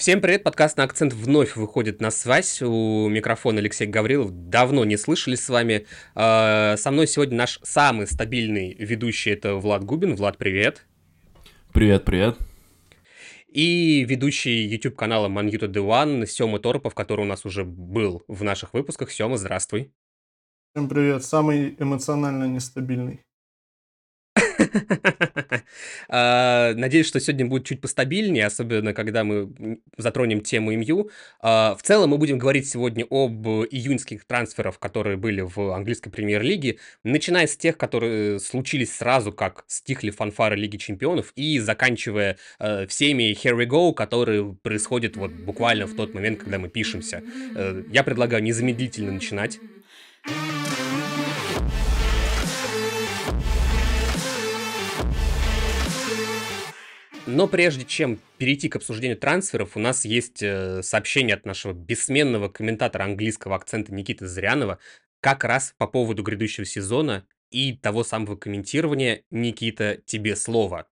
Всем привет, подкаст на акцент вновь выходит на связь. У микрофона Алексей Гаврилов. Давно не слышались с вами. А, со мной сегодня наш самый стабильный ведущий, это Влад Губин. Влад, привет. Привет, привет. И ведущий YouTube канала Манюта One Сёма Торопов, который у нас уже был в наших выпусках. Сёма, здравствуй. Всем привет. Самый эмоционально нестабильный. А, надеюсь, что сегодня будет чуть постабильнее, особенно когда мы затронем тему МЮ. А, в целом мы будем говорить сегодня об июньских трансферах, которые были в английской премьер-лиге, начиная с тех, которые случились сразу, как стихли фанфары Лиги Чемпионов, и заканчивая э, всеми Here We Go, которые происходят вот буквально в тот момент, когда мы пишемся. Э, я предлагаю незамедлительно начинать. Но прежде чем перейти к обсуждению трансферов, у нас есть э, сообщение от нашего бессменного комментатора английского акцента Никиты Зрянова как раз по поводу грядущего сезона и того самого комментирования. Никита, тебе слово.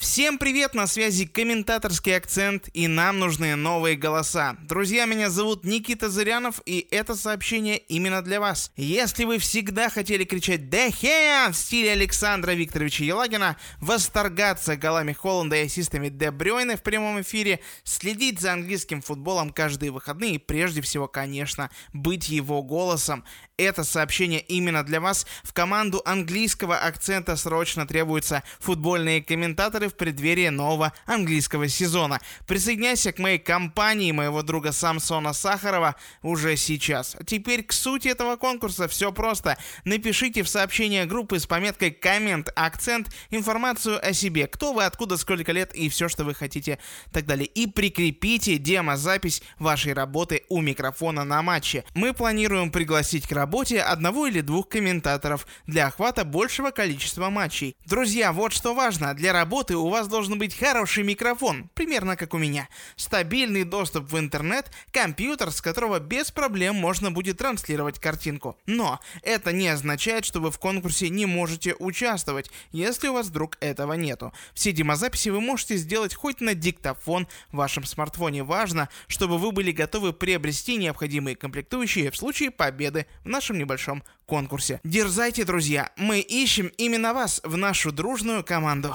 Всем привет, на связи комментаторский акцент, и нам нужны новые голоса. Друзья, меня зовут Никита Зырянов, и это сообщение именно для вас. Если вы всегда хотели кричать «Дехе!» в стиле Александра Викторовича Елагина, восторгаться голами Холланда и ассистами Де Брёйна в прямом эфире, следить за английским футболом каждые выходные и прежде всего, конечно, быть его голосом, это сообщение именно для вас. В команду английского акцента срочно требуются футбольные комментаторы в преддверии нового английского сезона. Присоединяйся к моей компании, моего друга Самсона Сахарова уже сейчас. Теперь к сути этого конкурса все просто. Напишите в сообщение группы с пометкой «Коммент акцент» информацию о себе, кто вы, откуда, сколько лет и все, что вы хотите, так далее. И прикрепите демо-запись вашей работы у микрофона на матче. Мы планируем пригласить к работе одного или двух комментаторов для охвата большего количества матчей. Друзья, вот что важно. Для работы у вас должен быть хороший микрофон, примерно как у меня. Стабильный доступ в интернет, компьютер, с которого без проблем можно будет транслировать картинку. Но это не означает, что вы в конкурсе не можете участвовать, если у вас вдруг этого нету. Все демозаписи вы можете сделать хоть на диктофон в вашем смартфоне. Важно, чтобы вы были готовы приобрести необходимые комплектующие в случае победы в нашем небольшом конкурсе. Дерзайте, друзья, мы ищем именно вас в нашу дружную команду.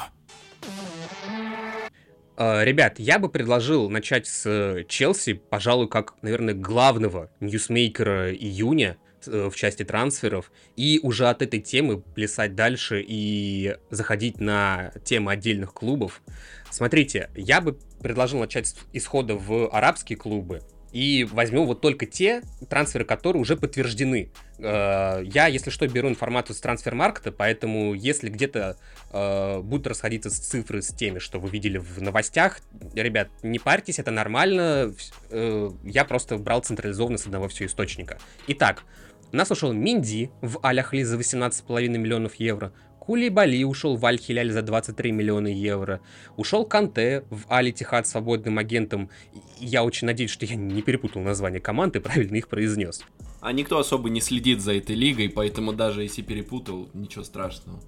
А, ребят, я бы предложил начать с э, Челси, пожалуй, как, наверное, главного ньюсмейкера июня э, в части трансферов, и уже от этой темы плясать дальше и заходить на темы отдельных клубов. Смотрите, я бы предложил начать с исхода в арабские клубы, и возьму вот только те трансферы, которые уже подтверждены. Э, я, если что, беру информацию с трансфер-маркета, поэтому если где-то э, будут расходиться цифры с теми, что вы видели в новостях, ребят, не парьтесь, это нормально. Э, я просто брал централизованно с одного все источника. Итак, у нас ушел Минди в Аляхли за 18,5 миллионов евро. Кулибали ушел в Аль-Хиляль за 23 миллиона евро. Ушел Канте в Али-Тихад свободным агентом. Я очень надеюсь, что я не перепутал название команды, правильно их произнес. А никто особо не следит за этой лигой, поэтому даже если перепутал, ничего страшного.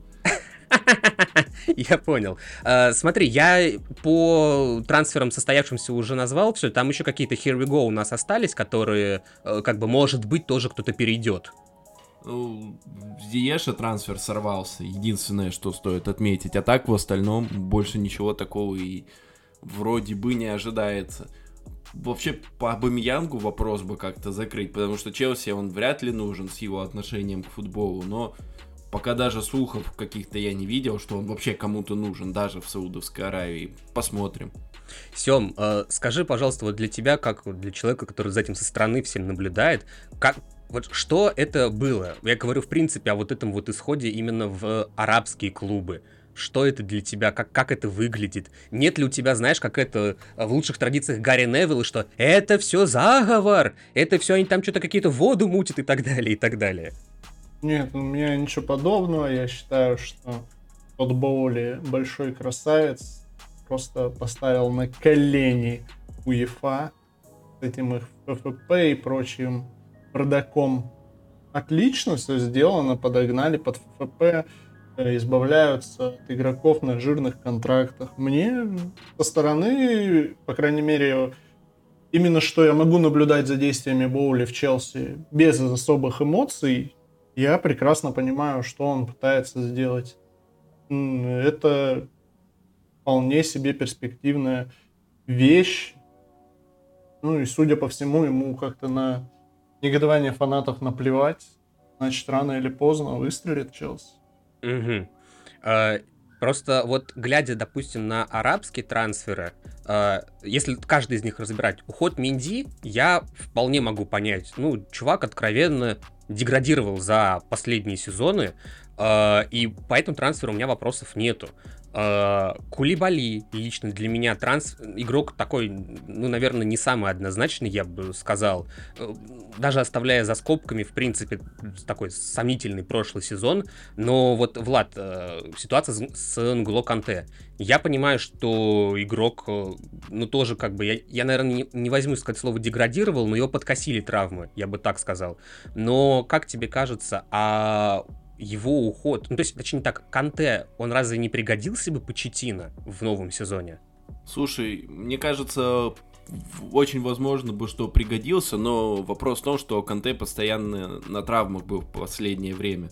Я понял. Uh, смотри, я по трансферам состоявшимся уже назвал все. Там еще какие-то Here We Go у нас остались, которые, uh, как бы, может быть, тоже кто-то перейдет. Ну, в Диеше трансфер сорвался. Единственное, что стоит отметить. А так в остальном больше ничего такого и вроде бы не ожидается. Вообще по Абамиянгу вопрос бы как-то закрыть, потому что Челси он вряд ли нужен с его отношением к футболу, но пока даже слухов каких-то я не видел, что он вообще кому-то нужен, даже в Саудовской Аравии. Посмотрим. Сем, э, скажи, пожалуйста, вот для тебя, как для человека, который за этим со стороны всем наблюдает, как, вот что это было? Я говорю, в принципе, о вот этом вот исходе именно в арабские клубы. Что это для тебя? Как, как это выглядит? Нет ли у тебя, знаешь, как это э, в лучших традициях Гарри Невилла, что это все заговор, это все они там что-то какие-то воду мутят и так далее, и так далее? Нет, у меня ничего подобного. Я считаю, что тот Боули большой красавец просто поставил на колени УЕФА с этим их ФФП и прочим продаком отлично все сделано, подогнали под ФФП. избавляются от игроков на жирных контрактах. Мне со стороны, по крайней мере, именно что я могу наблюдать за действиями Боули в Челси без особых эмоций, я прекрасно понимаю, что он пытается сделать. Это вполне себе перспективная вещь. Ну и, судя по всему, ему как-то на негодование фанатов наплевать. Значит, рано или поздно выстрелит Челси. Угу. А, просто вот глядя, допустим, на арабские трансферы, а, если каждый из них разбирать, уход Минди, я вполне могу понять. Ну, чувак откровенно деградировал за последние сезоны, а, и по этому трансферу у меня вопросов нету. Uh, Кулибали лично для меня транс игрок такой, ну, наверное, не самый однозначный, я бы сказал. Э, даже оставляя за скобками, в принципе, такой сомнительный прошлый сезон. Но вот, Влад, uh, ситуация с Нгло Канте. Я понимаю, что игрок, э, ну, тоже как бы, я, я наверное, не, не возьму сказать слово деградировал, но его подкосили травмы, я бы так сказал. Но, как тебе кажется, а его уход, ну то есть, точнее так, Канте, он разве не пригодился бы Почетина в новом сезоне? Слушай, мне кажется, очень возможно бы, что пригодился, но вопрос в том, что Канте постоянно на травмах был в последнее время.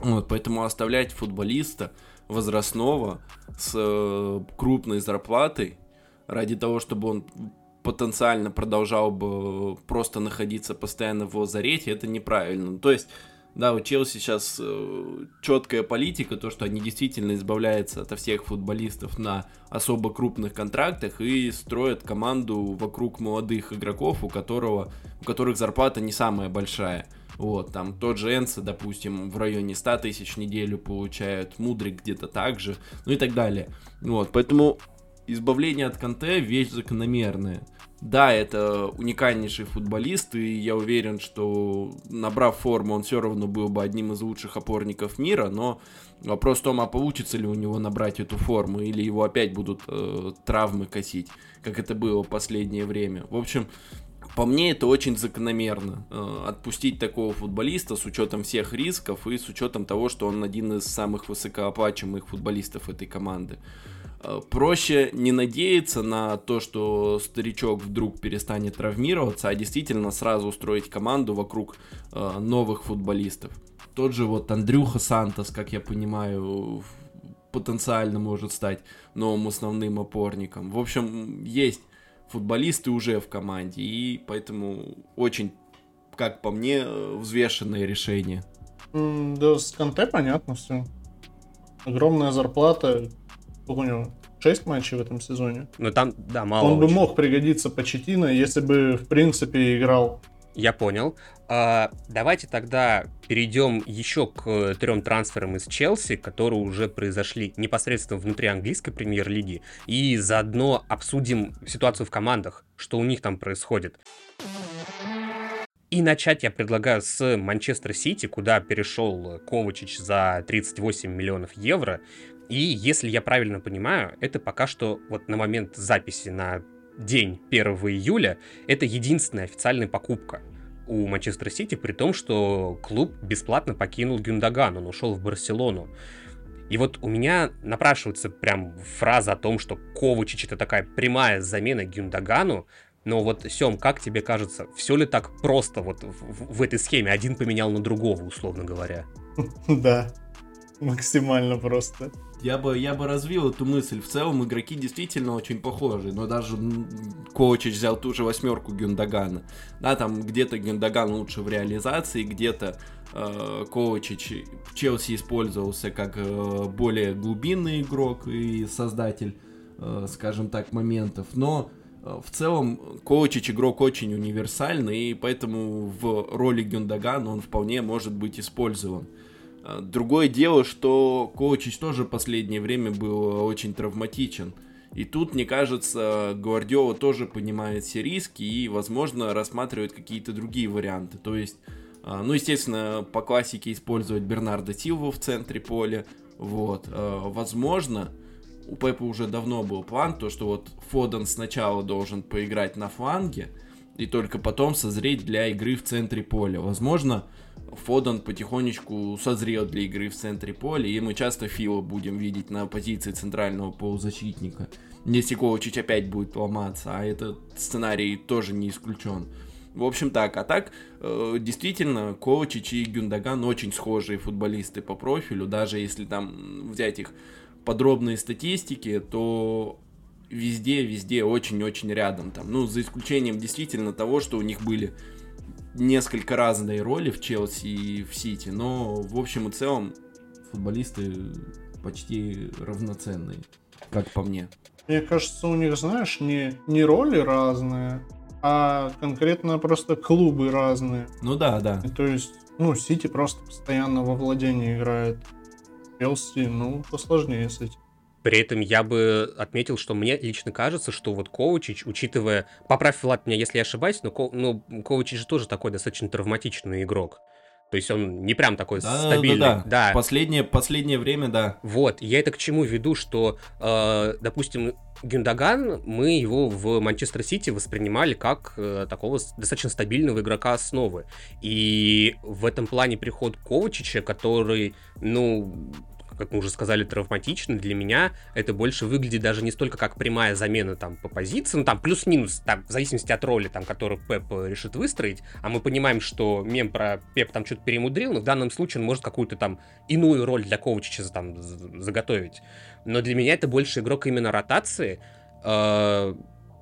Вот, поэтому оставлять футболиста возрастного с э, крупной зарплатой ради того, чтобы он потенциально продолжал бы просто находиться постоянно в лазарете, это неправильно. То есть да, у Челси сейчас э, четкая политика, то, что они действительно избавляются от всех футболистов на особо крупных контрактах и строят команду вокруг молодых игроков, у, которого, у которых зарплата не самая большая. Вот, там тот же Энса, допустим, в районе 100 тысяч в неделю получают, Мудрик где-то так же, ну и так далее. Вот, поэтому избавление от Канте вещь закономерная. Да, это уникальнейший футболист, и я уверен, что набрав форму, он все равно был бы одним из лучших опорников мира, но вопрос в том, а получится ли у него набрать эту форму, или его опять будут э, травмы косить, как это было в последнее время. В общем, по мне это очень закономерно. Э, отпустить такого футболиста с учетом всех рисков и с учетом того, что он один из самых высокооплачиваемых футболистов этой команды. Э, проще не надеяться на то, что старичок вдруг перестанет травмироваться, а действительно сразу устроить команду вокруг э, новых футболистов. Тот же вот Андрюха Сантос, как я понимаю, потенциально может стать новым основным опорником. В общем, есть футболисты уже в команде, и поэтому очень, как по мне, взвешенное решение. Да, с Канте понятно все. Огромная зарплата, Сколько у него? 6 матчей в этом сезоне. Ну там, да, мало. Он очень. бы мог пригодиться Почетино, если бы, в принципе, играл. Я понял. А, давайте тогда перейдем еще к трем трансферам из Челси, которые уже произошли непосредственно внутри английской премьер-лиги, и заодно обсудим ситуацию в командах, что у них там происходит. И начать я предлагаю с Манчестер Сити, куда перешел Ковачич за 38 миллионов евро. И если я правильно понимаю, это пока что вот на момент записи на день 1 июля это единственная официальная покупка у Манчестер Сити, при том, что клуб бесплатно покинул Гюндаган, он ушел в Барселону. И вот у меня напрашивается прям фраза о том, что Ковачич это такая прямая замена Гюндагану, но вот, Сем, как тебе кажется, все ли так просто вот в, в этой схеме? Один поменял на другого, условно говоря. Да, максимально просто. Я бы, я бы развил эту мысль. В целом игроки действительно очень похожи, но даже Коучич взял ту же восьмерку Гюндагана. Да, там где-то Гюндаган лучше в реализации, где-то э, Коучич в Челси использовался как э, более глубинный игрок и создатель, э, скажем так, моментов. Но э, в целом Коучич игрок очень универсальный, и поэтому в роли Гюндагана он вполне может быть использован. А, другое дело, что Коучич тоже в последнее время был очень травматичен. И тут, мне кажется, Гвардиола тоже понимает все риски и, возможно, рассматривает какие-то другие варианты. То есть, а, ну, естественно, по классике использовать Бернарда Силву в центре поля. Вот. А, возможно, у Пепа уже давно был план, то, что вот Фоден сначала должен поиграть на фланге, и только потом созреть для игры в центре поля. Возможно, Фоден потихонечку созрел для игры в центре поля, и мы часто Фила будем видеть на позиции центрального полузащитника. Если Ковачич опять будет ломаться, а этот сценарий тоже не исключен. В общем так, а так, э, действительно, Ковачич и Гюндаган очень схожие футболисты по профилю, даже если там взять их подробные статистики, то везде, везде очень-очень рядом там. Ну, за исключением действительно того, что у них были несколько разные роли в Челси и в Сити, но в общем и целом футболисты почти равноценные, как по мне. Мне кажется, у них, знаешь, не, не роли разные, а конкретно просто клубы разные. Ну да, да. И то есть, ну, Сити просто постоянно во владении играет. Челси, ну, посложнее с этим. При этом я бы отметил, что мне лично кажется, что вот Ковачич, учитывая... Поправь, Влад, меня, если я ошибаюсь, но Ко... ну, Ковачич же тоже такой достаточно травматичный игрок. То есть он не прям такой да, стабильный. Да, да. да. Последнее, последнее время, да. Вот, я это к чему веду, что, э, допустим, Гюндаган, мы его в Манчестер Сити воспринимали как э, такого достаточно стабильного игрока основы. И в этом плане приход Ковачича, который, ну, как мы уже сказали, травматичны, для меня это больше выглядит даже не столько как прямая замена там по позиции, ну там плюс-минус, там, в зависимости от роли, там, которую Пеп решит выстроить, а мы понимаем, что мем про Пеп там что-то перемудрил, но в данном случае он может какую-то там иную роль для Ковачича там заготовить. Но для меня это больше игрок именно ротации, э,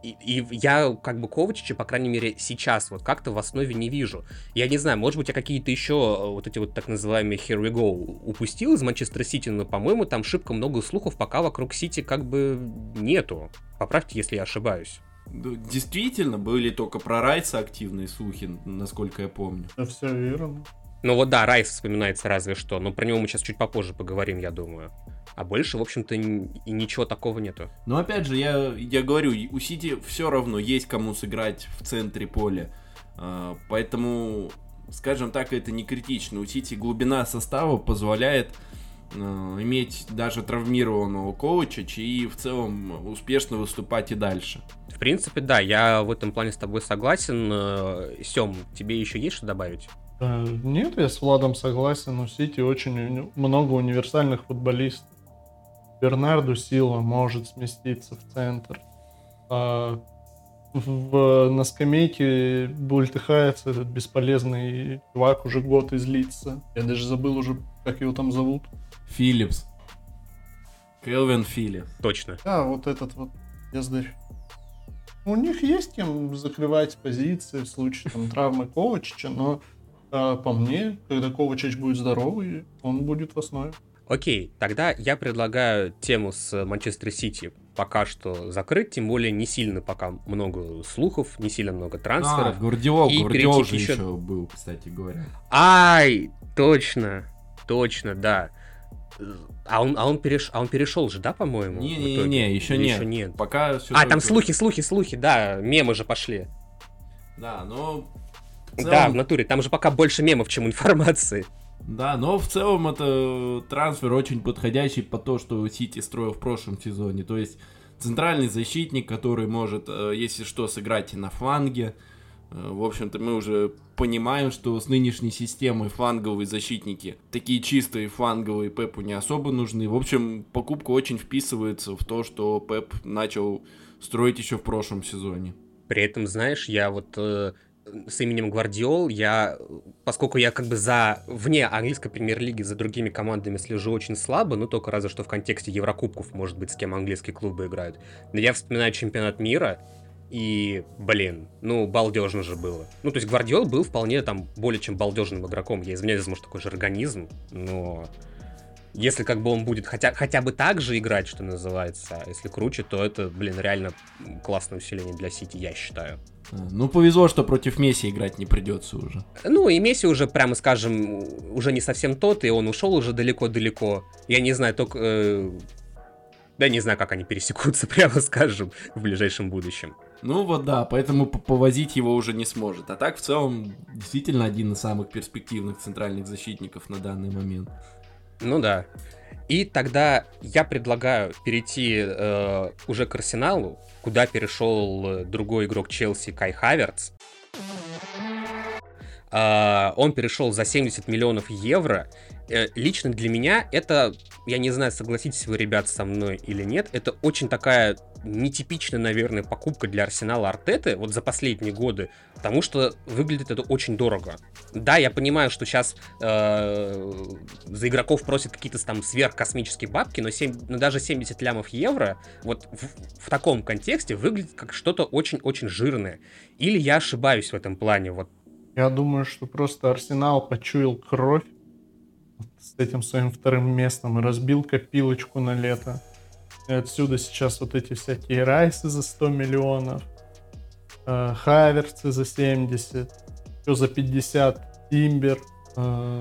и, и я как бы Ковачича, по крайней мере, сейчас вот как-то в основе не вижу. Я не знаю, может быть, я какие-то еще э, вот эти вот так называемые here we go упустил из Манчестер Сити, но, по-моему, там шибко много слухов, пока вокруг Сити как бы нету. Поправьте, если я ошибаюсь. Действительно, были только про Райса активные слухи, насколько я помню. Это все верно. Ну вот да, Райс вспоминается разве что, но про него мы сейчас чуть попозже поговорим, я думаю. А больше, в общем-то, и ничего такого нету. Но опять же, я, я говорю, у Сити все равно есть кому сыграть в центре поля. А, поэтому, скажем так, это не критично. У Сити глубина состава позволяет а, иметь даже травмированного коуча и в целом успешно выступать и дальше. В принципе, да, я в этом плане с тобой согласен. Э, Сем, тебе еще есть что добавить? Нет, я с Владом согласен. У Сити очень много универсальных футболистов. Бернарду Сила может сместиться в центр. А в, на скамейке бультыхается этот бесполезный чувак уже год излится. Я даже забыл уже, как его там зовут. Филлипс. Келвин Филлипс. Точно. Да, вот этот вот бездарь. У них есть кем закрывать позиции в случае там, травмы Ковачича, но а по мне, когда Ковачич будет здоровый, он будет в основе. Окей, тогда я предлагаю тему с Манчестер Сити пока что закрыть, тем более не сильно пока много слухов, не сильно много трансферов. А, Гвардиол, и Гвардиол же еще... еще был, кстати говоря. Ай, точно, точно, да. А он, а он, переш... а он перешел же, да, по-моему? Не-не-не, еще нет. Еще нет. Пока все. А, только... там слухи, слухи, слухи, да, мемы же пошли. Да, но целом... Да, в натуре, там же пока больше мемов, чем информации. Да, но в целом это трансфер очень подходящий по то, что Сити строил в прошлом сезоне. То есть центральный защитник, который может, э, если что, сыграть и на фланге. Э, в общем-то, мы уже понимаем, что с нынешней системой фланговые защитники, такие чистые фланговые Пепу не особо нужны. В общем, покупка очень вписывается в то, что Пеп начал строить еще в прошлом сезоне. При этом, знаешь, я вот э, с именем Гвардиол, я, поскольку я как бы за вне английской премьер-лиги за другими командами слежу очень слабо, ну только разве что в контексте Еврокубков, может быть, с кем английские клубы играют. Но я вспоминаю чемпионат мира, и, блин, ну, балдежно же было. Ну, то есть Гвардиол был вполне там более чем балдежным игроком. Я извиняюсь, может, такой же организм, но если как бы он будет хотя, хотя бы так же играть, что называется, а если круче, то это, блин, реально классное усиление для Сити, я считаю. Ну, повезло, что против Месси играть не придется уже. Ну, и Месси уже, прямо скажем, уже не совсем тот, и он ушел уже далеко-далеко. Я не знаю, только... Э, да не знаю, как они пересекутся, прямо скажем, в ближайшем будущем. Ну вот да, поэтому повозить его уже не сможет. А так, в целом, действительно один из самых перспективных центральных защитников на данный момент. Ну да. И тогда я предлагаю перейти э, уже к Арсеналу, куда перешел э, другой игрок Челси Кай Хаверц. Э, он перешел за 70 миллионов евро. Э, лично для меня это, я не знаю, согласитесь вы, ребят, со мной или нет, это очень такая нетипичная, наверное, покупка для Арсенала Артеты вот за последние годы, потому что выглядит это очень дорого. Да, я понимаю, что сейчас э, за игроков просят какие-то там сверхкосмические бабки, но, 7, но даже 70 лямов евро вот в, в таком контексте выглядит как что-то очень-очень жирное. Или я ошибаюсь в этом плане? Вот. Я думаю, что просто Арсенал почуял кровь с этим своим вторым местом и разбил копилочку на лето. И отсюда сейчас вот эти всякие райсы за 100 миллионов, э, хаверцы за 70, все за 50, Тимбер, э,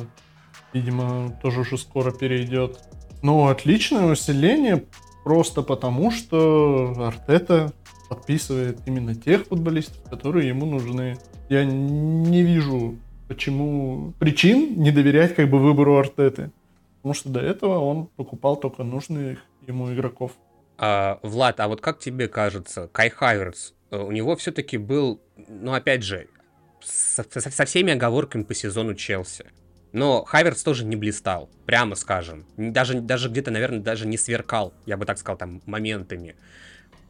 видимо, тоже уже скоро перейдет. Ну, отличное усиление, просто потому что Артета подписывает именно тех футболистов, которые ему нужны. Я не вижу почему причин не доверять как бы выбору Артеты. Потому что до этого он покупал только нужных ему игроков. А, Влад, а вот как тебе кажется, Кай Хайверс, э, у него все-таки был, ну опять же, со, со, всеми оговорками по сезону Челси. Но Хайверс тоже не блистал, прямо скажем. Даже, даже где-то, наверное, даже не сверкал, я бы так сказал, там, моментами.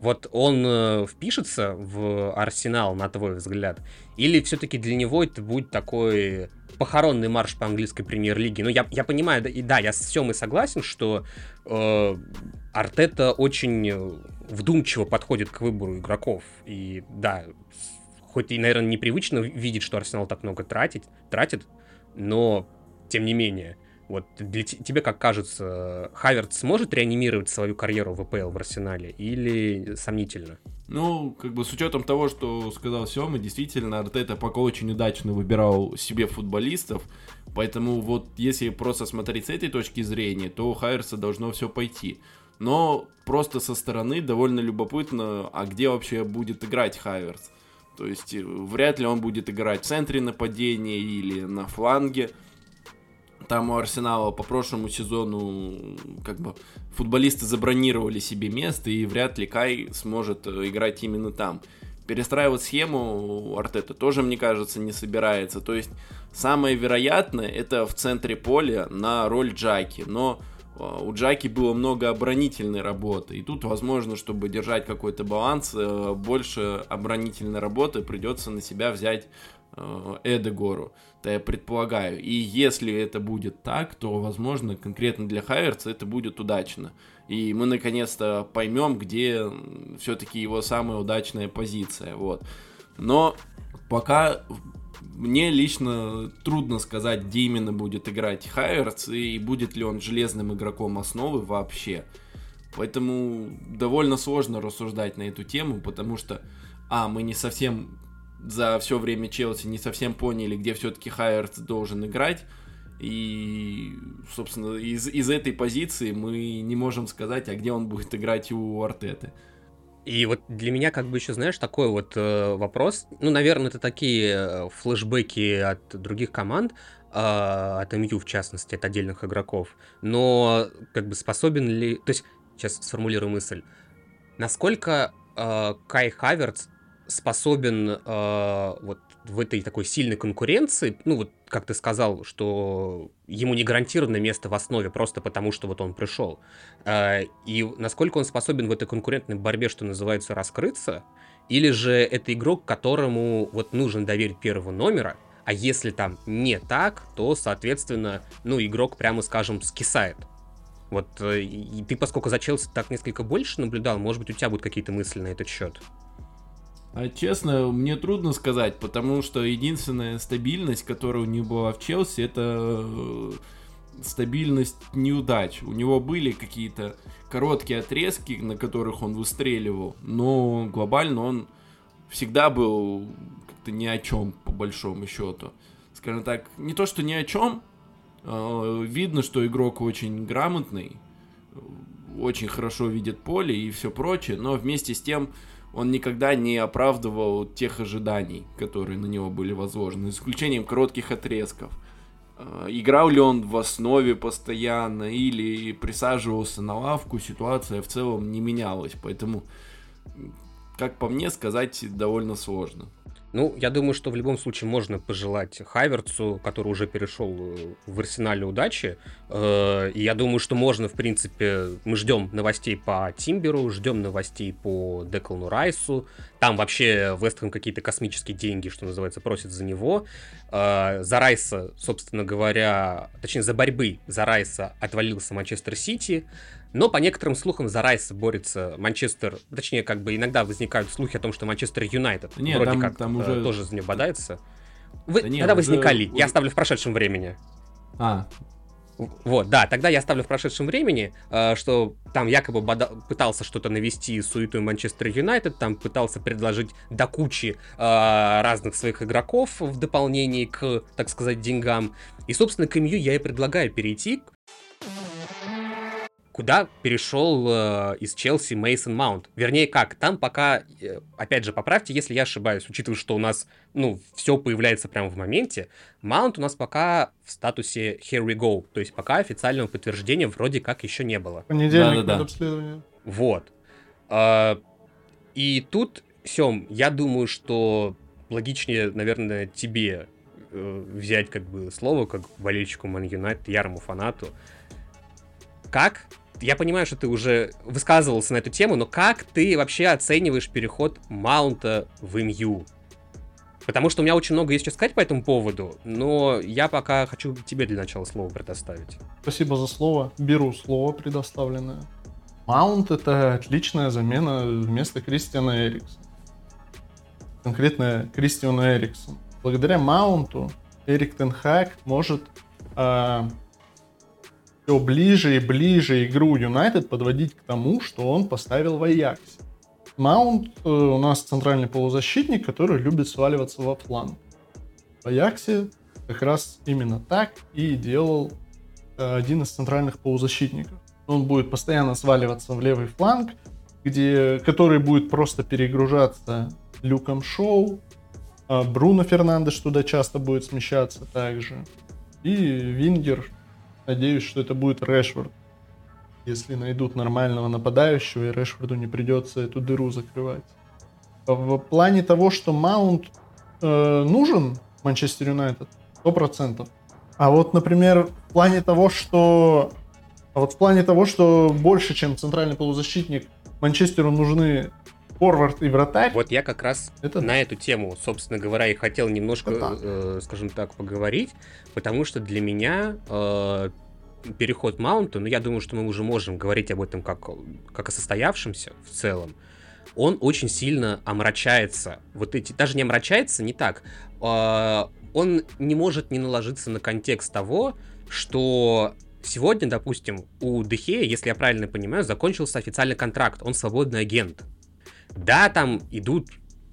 Вот он э, впишется в Арсенал, на твой взгляд? Или все-таки для него это будет такой похоронный марш по английской премьер-лиге? Ну, я, я понимаю, да, и да, я с Семой согласен, что э, Артета очень вдумчиво подходит к выбору игроков. И да, хоть и, наверное, непривычно видеть, что Арсенал так много тратит, тратит, но тем не менее. Вот для тебе как кажется, Хаверт сможет реанимировать свою карьеру в ВПЛ в Арсенале или сомнительно? Ну, как бы с учетом того, что сказал Сёма, действительно, Артета пока очень удачно выбирал себе футболистов, поэтому вот если просто смотреть с этой точки зрения, то у Хайерса должно все пойти. Но просто со стороны довольно любопытно, а где вообще будет играть Хайверс? То есть э, вряд ли он будет играть в центре нападения или на фланге. Там у Арсенала по прошлому сезону как бы футболисты забронировали себе место, и вряд ли Кай сможет э, играть именно там. Перестраивать схему Артета тоже, мне кажется, не собирается. То есть самое вероятное это в центре поля на роль Джаки. Но э, у Джаки было много оборонительной работы. И тут, возможно, чтобы держать какой-то баланс, э, больше оборонительной работы придется на себя взять Эдегору то я предполагаю. И если это будет так, то, возможно, конкретно для Хайверца это будет удачно. И мы наконец-то поймем, где все-таки его самая удачная позиция. Вот. Но пока мне лично трудно сказать, где именно будет играть Хайверц и будет ли он железным игроком основы вообще. Поэтому довольно сложно рассуждать на эту тему, потому что, а, мы не совсем за все время Челси не совсем поняли, где все-таки Хайерс должен играть. И, собственно, из, из этой позиции мы не можем сказать, а где он будет играть у Артеты. И вот для меня, как бы еще, знаешь, такой вот э, вопрос. Ну, наверное, это такие э, флешбеки от других команд, э, от МЮ, в частности, от отдельных игроков. Но, как бы, способен ли... То есть, сейчас сформулирую мысль. Насколько э, Кай Хаверц способен э, вот в этой такой сильной конкуренции, ну вот как ты сказал, что ему не гарантировано место в основе просто потому, что вот он пришел. Э, и насколько он способен в этой конкурентной борьбе, что называется, раскрыться, или же это игрок, которому вот нужно доверить первого номера, а если там не так, то, соответственно, ну, игрок, прямо скажем, скисает. Вот э, и ты, поскольку за Челси так несколько больше наблюдал, может быть, у тебя будут какие-то мысли на этот счет? А честно, мне трудно сказать, потому что единственная стабильность, которая у него была в Челси, это э, стабильность неудач. У него были какие-то короткие отрезки, на которых он выстреливал, но глобально он всегда был как-то ни о чем, по большому счету. Скажем так, не то, что ни о чем, э, видно, что игрок очень грамотный, очень хорошо видит поле и все прочее, но вместе с тем он никогда не оправдывал тех ожиданий, которые на него были возложены, за исключением коротких отрезков. э, играл ли он в основе постоянно или присаживался на лавку, ситуация в целом не менялась. Поэтому, как по мне, сказать довольно сложно. Ну, я думаю, что в любом случае можно пожелать Хайверцу, который уже перешел э, в арсенале удачи. Э, и я думаю, что можно, в принципе, мы ждем новостей по Тимберу, ждем новостей по Деклану Райсу. Там вообще Вестхэм какие-то космические деньги, что называется, просит за него. Э, за Райса, собственно говоря, точнее, за борьбы за Райса отвалился Манчестер Сити. Но по некоторым слухам за Райса борется Манчестер, точнее, как бы иногда возникают слухи о том, что Манчестер Юнайтед Нет, вроде там, как там э, уже... тоже за нее бодается. Вы, Да нет, когда уже- возникали? уже- Я оставлю в прошедшем времени. А, Вот, да, тогда я оставлю в прошедшем времени, э, что там якобы пытался что-то навести суету Манчестер Юнайтед, там пытался предложить до кучи э, разных своих игроков в дополнение к, так сказать, деньгам. И, собственно, к МЮ я и предлагаю перейти, куда перешел э, из Челси Мейсон Маунт. Вернее, как, там пока, э, опять же, поправьте, если я ошибаюсь, учитывая, что у нас, ну, все появляется прямо в моменте, Маунт у нас пока в статусе Here we go, то есть пока официального подтверждения вроде как еще не было. Понедельник Да-да-да. будет обследование. Вот. А, И тут, Сем, я думаю, что логичнее, наверное, тебе э, взять как бы слово, как болельщику Man United, ярому фанату. Как? Я понимаю, что ты уже высказывался на эту тему, но как ты вообще оцениваешь переход Маунта в МЮ? Потому что у меня очень много есть что сказать по этому поводу, но я пока хочу тебе для начала слово предоставить. Спасибо за слово. Беру слово предоставленное. Маунт это отличная замена вместо Кристиана Эриксона. Конкретно Кристиану Эриксону. Благодаря Маунту Эрик Тенхак может все ближе и ближе игру Юнайтед подводить к тому, что он поставил в Аяксе. Маунт э, у нас центральный полузащитник, который любит сваливаться во фланг. В Аяксе как раз именно так и делал э, один из центральных полузащитников. Он будет постоянно сваливаться в левый фланг, где, который будет просто перегружаться Люком Шоу, а Бруно Фернандеш туда часто будет смещаться также. И Вингер, надеюсь, что это будет Решфорд. Если найдут нормального нападающего, и Решфорду не придется эту дыру закрывать. В плане того, что Маунт э, нужен Манчестер Юнайтед, 100%. А вот, например, в плане того, что... А вот в плане того, что больше, чем центральный полузащитник, Манчестеру нужны форвард и вратарь, Вот я как раз это на эту тему, собственно говоря, и хотел немножко, Это э, скажем так, поговорить, потому что для меня э, переход Маунта, ну, я думаю, что мы уже можем говорить об этом как, как о состоявшемся в целом, он очень сильно омрачается. Вот эти, даже не омрачается, не так. э, он не может не наложиться на контекст того, что сегодня, допустим, у Дехея, если я правильно понимаю, закончился официальный контракт, он свободный агент. Да, там идут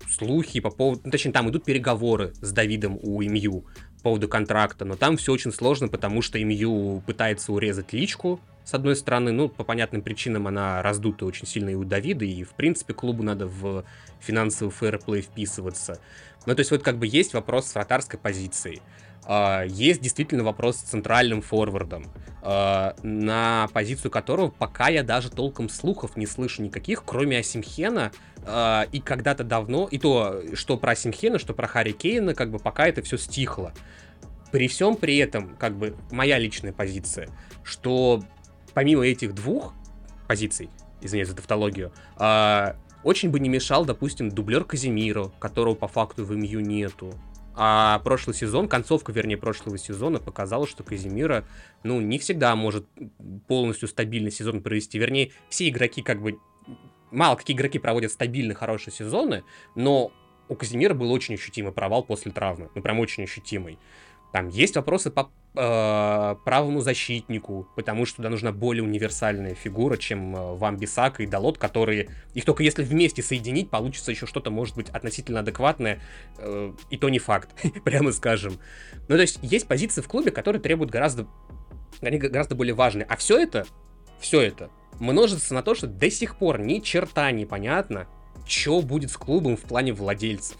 слухи по поводу, ну, точнее, там идут переговоры с Давидом у МЮ по поводу контракта, но там все очень сложно, потому что МЮ пытается урезать личку, с одной стороны, ну, по понятным причинам она раздута очень сильно и у Давида, и, в принципе, клубу надо в финансовый фэрплей вписываться. Ну, то есть вот как бы есть вопрос с вратарской позицией. А, Есть действительно вопрос с центральным форвардом, а, на позицию которого пока я даже толком слухов не слышу никаких, кроме Асимхена, а, и когда-то давно, и то, что про Асимхена, что про Харри Кейна, как бы пока это все стихло. При всем при этом, как бы, моя личная позиция, что помимо этих двух позиций, извиняюсь за тавтологию, очень бы не мешал, допустим, дублер Казимиро, которого по факту в МЮ нету. А прошлый сезон, концовка, вернее, прошлого сезона показала, что Казимира, ну, не всегда может полностью стабильный сезон провести. Вернее, все игроки как бы... Мало какие игроки проводят стабильно хорошие сезоны, но у Казимира был очень ощутимый провал после травмы. Ну, прям очень ощутимый. Там есть вопросы по э, правому защитнику, потому что туда нужна более универсальная фигура, чем э, Ван Бисака и Далот, которые... Их только если вместе соединить, получится еще что-то, может быть, относительно адекватное, э, и то не факт, прямо скажем. Ну, то есть, есть позиции в клубе, которые требуют гораздо... Они гораздо более важные. А все это, все это множится на то, что до сих пор ни черта не понятно, что будет с клубом в плане владельцев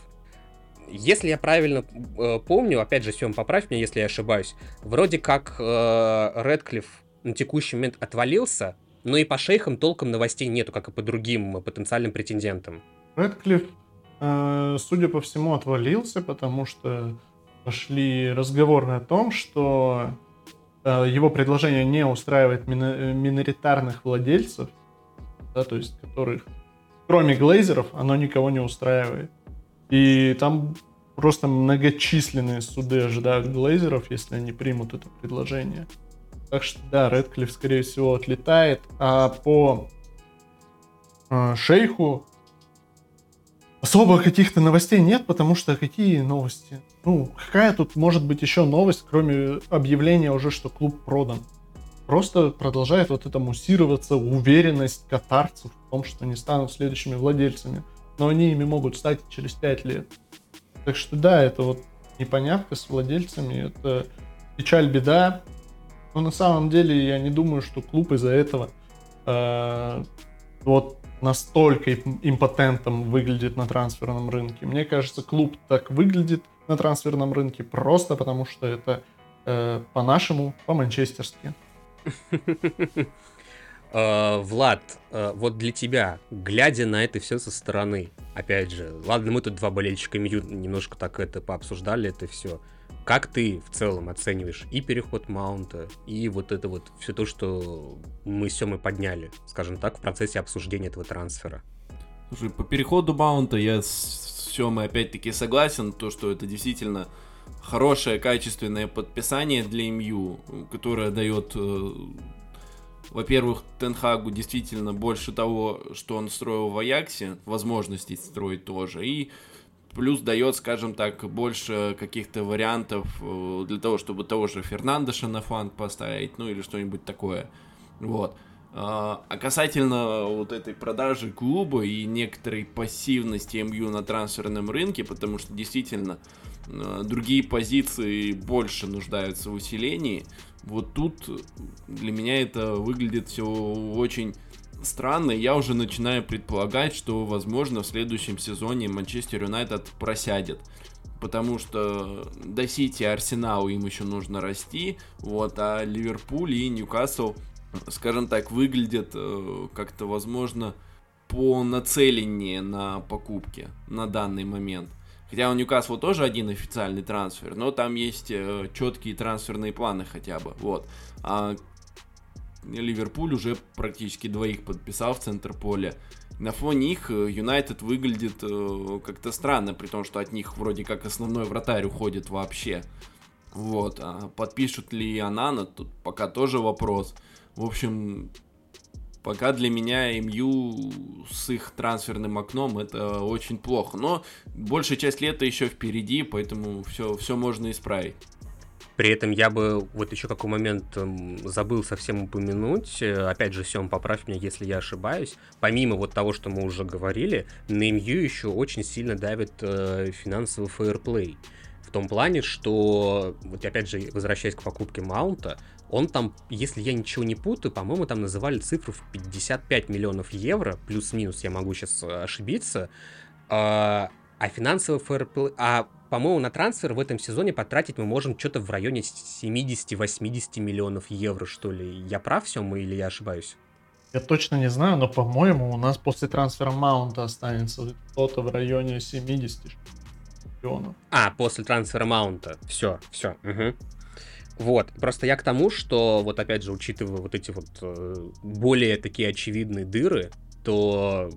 если я правильно э, помню, опять же, Сем, поправь меня, если я ошибаюсь, вроде как э, Редклифф на текущий момент отвалился, но и по шейхам толком новостей нету, как и по другим потенциальным претендентам. Редклифф, э, судя по всему, отвалился, потому что пошли разговоры о том, что э, его предложение не устраивает мина- миноритарных владельцев, да, то есть которых, кроме глейзеров, оно никого не устраивает. И там просто многочисленные суды ожидают глейзеров, если они примут это предложение. Так что да, Редклифф, скорее всего, отлетает. А по э, шейху особо каких-то новостей нет, потому что какие новости? Ну, какая тут может быть еще новость, кроме объявления уже, что клуб продан? Просто продолжает вот это муссироваться уверенность катарцев в том, что они станут следующими владельцами. Но они ими могут стать через 5 лет. Так что да, это вот непонятка с владельцами, это печаль, беда. Но на самом деле я не думаю, что клуб из-за этого э, вот настолько импотентом выглядит на трансферном рынке. Мне кажется, клуб так выглядит на трансферном рынке просто потому, что это э, по-нашему, по-манчестерски. Uh, Влад, uh, вот для тебя, глядя на это все со стороны, опять же, ладно, мы тут два болельщика Мью немножко так это пообсуждали, это все. Как ты в целом оцениваешь и переход Маунта, и вот это вот все то, что мы все мы подняли, скажем так, в процессе обсуждения этого трансфера? Слушай, по переходу Маунта я с Семой опять-таки согласен, то, что это действительно хорошее, качественное подписание для МЮ, которое дает, э, во-первых, Тенхагу действительно больше того, что он строил в Аяксе, возможностей строить тоже, и плюс дает, скажем так, больше каких-то вариантов э, для того, чтобы того же Фернандеша на фланг поставить, ну или что-нибудь такое. Вот. А, а касательно вот этой продажи клуба и некоторой пассивности МЮ на трансферном рынке, потому что действительно другие позиции больше нуждаются в усилении, вот тут для меня это выглядит все очень странно, я уже начинаю предполагать, что, возможно, в следующем сезоне Манчестер Юнайтед просядет. Потому что до Сити и Арсеналу им еще нужно расти, вот, а Ливерпуль и Ньюкасл, скажем так, выглядят э, как-то, возможно, по нацеленнее на покупки на данный момент. Хотя у Ньюкасла тоже один официальный трансфер, но там есть э, четкие трансферные планы хотя бы. Вот. А Ливерпуль уже практически двоих подписал в центр поля. На фоне их э, Юнайтед выглядит э, как-то странно, при том, что от них вроде как основной вратарь уходит вообще. Вот, а подпишут ли Анана, тут пока тоже вопрос. В общем, пока для меня МЮ с их трансферным окном это очень плохо. Но большая часть лета еще впереди, поэтому все, все можно исправить. При этом я бы вот еще какой момент забыл совсем упомянуть. Э, опять же, Сем, поправь меня, если я ошибаюсь. Помимо вот того, что мы уже говорили, на МЮ еще очень сильно давит э, финансовый фейерплей. В том плане, что, вот опять же, возвращаясь к покупке Маунта, он там, если я ничего не путаю, по-моему, там называли цифру в 55 миллионов евро, плюс-минус, я могу сейчас э, ошибиться. А, а финансовый фэрплей... А по-моему, на трансфер в этом сезоне потратить мы можем что-то в районе 70-80 миллионов евро, что ли. Я прав все мы или я ошибаюсь? Я точно не знаю, но, по-моему, у нас после трансфера Маунта останется что-то в районе 70 миллионов. А, после трансфера Маунта. Все, все. Угу. Вот, просто я к тому, что, вот опять же, учитывая вот эти вот э, более такие очевидные дыры, то